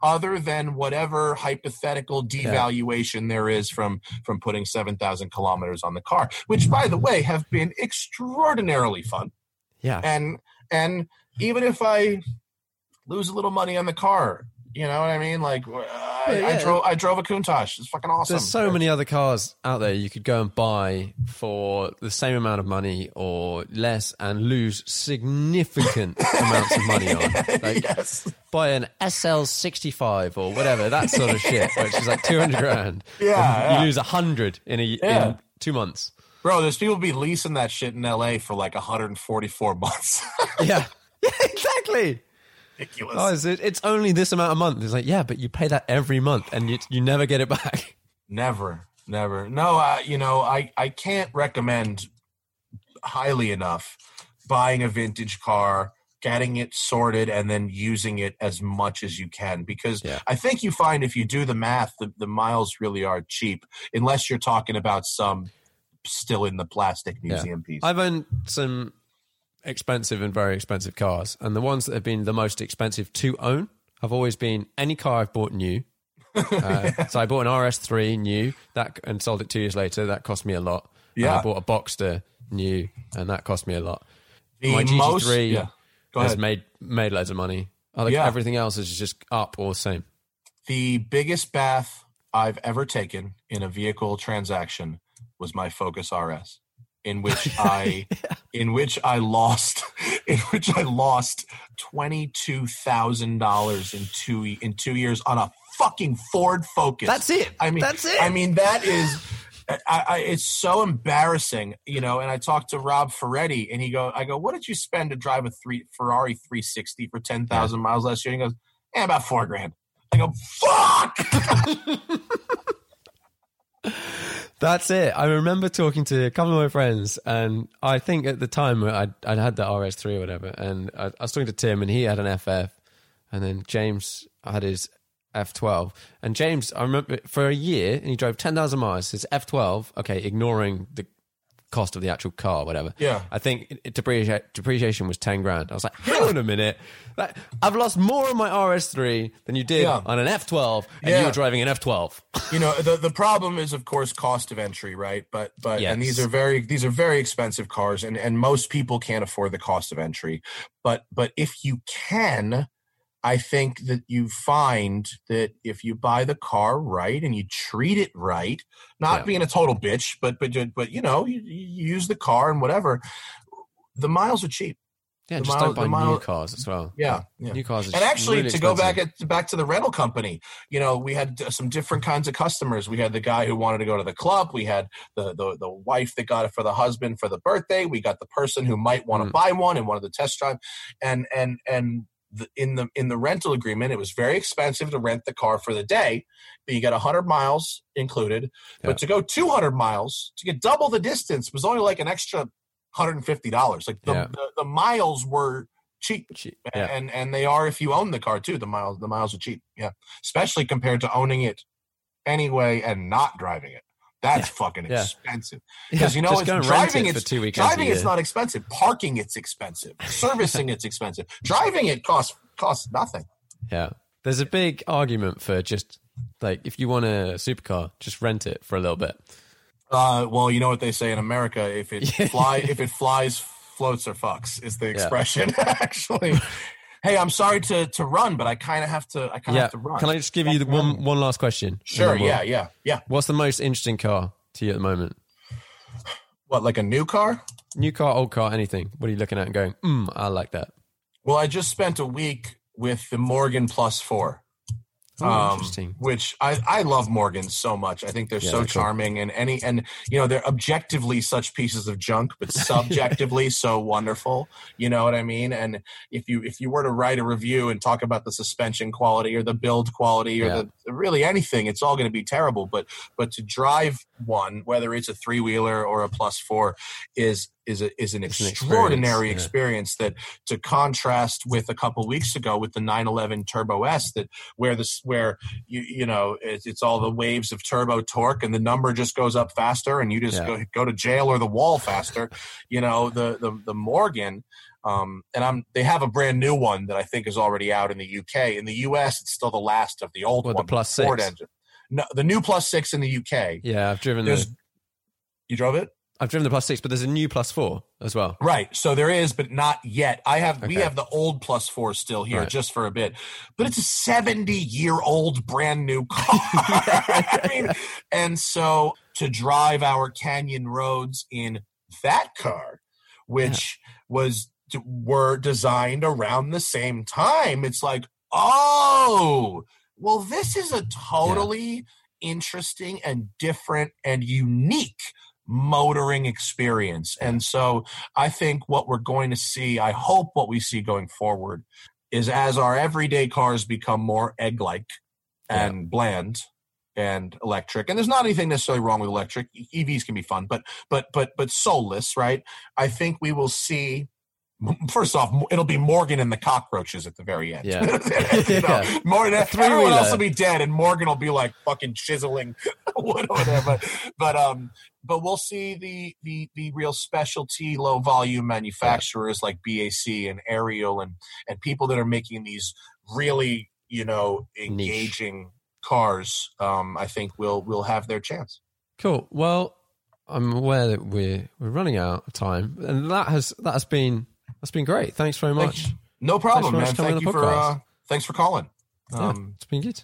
other than whatever hypothetical devaluation yeah. there is from from putting 7000 kilometers on the car which by the way have been extraordinarily fun yeah and and even if i lose a little money on the car you know what I mean? Like, uh, I, yeah, yeah. I drove, I drove a Countach. It's fucking awesome. There's so many other cars out there you could go and buy for the same amount of money or less, and lose significant amounts of money on. Like, yes. buy an SL65 or whatever that sort of shit, which is like 200 grand. Yeah, yeah. you lose a hundred in a in two months. Bro, there's people be leasing that shit in LA for like 144 months. yeah. Yeah, exactly ridiculous. Oh, is it, it's only this amount a month. It's like, yeah, but you pay that every month and you, you never get it back. Never, never. No, uh, you know, I, I can't recommend highly enough buying a vintage car, getting it sorted, and then using it as much as you can. Because yeah. I think you find if you do the math, the, the miles really are cheap, unless you're talking about some still in the plastic museum yeah. piece. I've owned some expensive and very expensive cars, and the ones that have been the most expensive to own have always been any car I've bought new. Uh, so I bought an RS3 new that and sold it two years later. That cost me a lot. Yeah, and I bought a Boxster new, and that cost me a lot. The My GT3 most, yeah. has made made loads of money. yeah. everything else is just up or the same. The biggest bath I've ever taken in a vehicle transaction was my Focus RS in which I yeah. in which I lost in which I lost twenty two thousand dollars in two in two years on a fucking Ford Focus. That's it. I mean, that's it. I mean, that is. I, I, it's so embarrassing, you know. And I talked to Rob Ferretti, and he go, I go, what did you spend to drive a three Ferrari 360 for ten thousand miles last year? And he goes, yeah, about four grand. I go, fuck. That's it. I remember talking to a couple of my friends, and I think at the time I'd, I'd had the RS3 or whatever, and I, I, was talking to Tim, and he had an FF, and then James had his F12. And James, I remember for a year, and he drove 10,000 miles, his F12, okay, ignoring the cost of the actual car, whatever. Yeah. I think depreciation depreciation was 10 grand. I was like, hang on a minute. I've lost more on my RS3 than you did yeah. on an F12, and yeah. you were driving an F12. you know, the, the problem is, of course, cost of entry, right? But, but, yes. and these are very, these are very expensive cars, and, and most people can't afford the cost of entry. But, but if you can, I think that you find that if you buy the car right and you treat it right, not yeah. being a total bitch, but but but you know, you, you use the car and whatever, the miles are cheap. Yeah, The just mile- don't buy mile- new cars as well. Yeah, yeah. New cars are and actually really to go back at, back to the rental company you know we had uh, some different kinds of customers we had the guy who wanted to go to the club we had the the, the wife that got it for the husband for the birthday we got the person who might want to Mm. buy one and wanted the test drive and and and in the in the rental agreement it was very expensive to rent the car for the day but you got 100 miles included Yeah. but to go 200 miles to get double the distance was only like an extra $150 like the, Yeah. the, the miles were cheap Che- Yeah. and and they are if you own the car too. The miles the miles are cheap. Yeah, especially compared to owning it anyway and not driving it. That's fucking yeah. expensive. Because you know, it's, driving it it's two weekends. driving it's not expensive. Parking it's expensive. Servicing it's expensive. Driving it costs costs nothing. Yeah. There's a big argument for just like if you want a supercar, just rent it for a little bit. Uh, well, you know what they say in America: if it fly, if it flies, floats or fucks is the expression. Actually, hey, I'm sorry to to run, but I kind of have to. I kind of Yeah. have to run. Can I just give you the one one last question? Sure. Yeah. Yeah. Yeah. What's the most interesting car to you at the moment? What, like a new car? New car, old car, anything? What are you looking at and going, mm, I like that? Well, I just spent a week with the Morgan Plus Four. Oh, um, interesting. Which I, I love Morgan so much. I think they're Yeah, so they're cool. charming and any and you know they're objectively such pieces of junk, but subjectively so wonderful. You know what I mean? And if you if you were to write a review and talk about the suspension quality or the build quality or Yeah. the really anything, it's all going to be terrible. But but to drive one, whether it's a three wheeler or a plus four, is is a, is an It's an extraordinary experience, yeah. experience that to contrast with a couple weeks ago with the 911 Turbo S that where this where you you know it's, it's all the waves of turbo torque and the number just goes up faster and you just Yeah. go go to jail or the wall faster you know the the the Morgan um, and I'm they have a brand new one that I think is already out in the UK in the US it's still the last of the old the one Plus Ford six? engine no the new plus 6 in the UK Yeah, I've driven there's the you drove it I've driven the plus six, but there's a new plus four as well. Right. So there is, but not yet. I have we have the old plus four still here Right. just for a bit. But it's a 70 year old brand new car. I mean, and so to drive our canyon roads in that car, which was were designed around the same time, it's like, oh, well, this is a totally interesting and different and unique motoring experience. And so I think what we're going to see, I hope what we see going forward is as our everyday cars become more egg like and bland and electric and there's not anything necessarily wrong with electric evs can be fun but but but but soulless right i think we will see First off, it'll be Morgan and the cockroaches at the very end. Yeah. you know, Yeah. Morgan, everyone else will be dead, and Morgan will be like fucking chiseling wood over there. But um, but we'll see the the the real specialty low volume manufacturers like BAC and Ariel and and people that are making these really you know engaging cars. Um, I think will will have their chance. Cool. Well, I'm aware that we're we're running out of time, and that has that has been that's been great. Thanks very much. Thanks. No problem, man. Thank you for uh, thanks for calling. Yeah, Um, it's been good.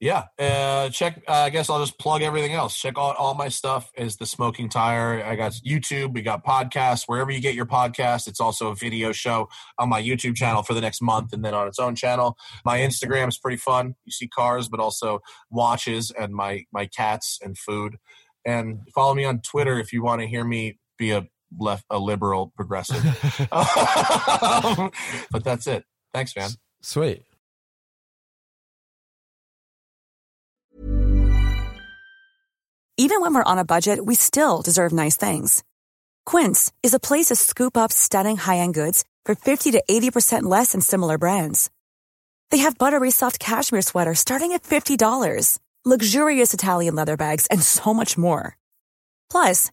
Yeah, uh, check. Uh, I guess I'll just plug everything else. Check out all my stuff. Is the Smoking Tire? I got YouTube. We got podcasts wherever you get your podcast. It's also a video show on my YouTube channel for the next month, and then on its own channel. My Instagram is pretty fun. You see cars, but also watches and my my cats and food. And follow me on Twitter if you want to hear me be a left a liberal progressive. Um, but that's it. Thanks, man. Sweet. Even when we're on a budget, we still deserve nice things. Quince is a place to scoop up stunning high-end goods for 50 to 80% less than similar brands. They have buttery soft cashmere sweaters starting at $50, luxurious Italian leather bags, and so much more. Plus,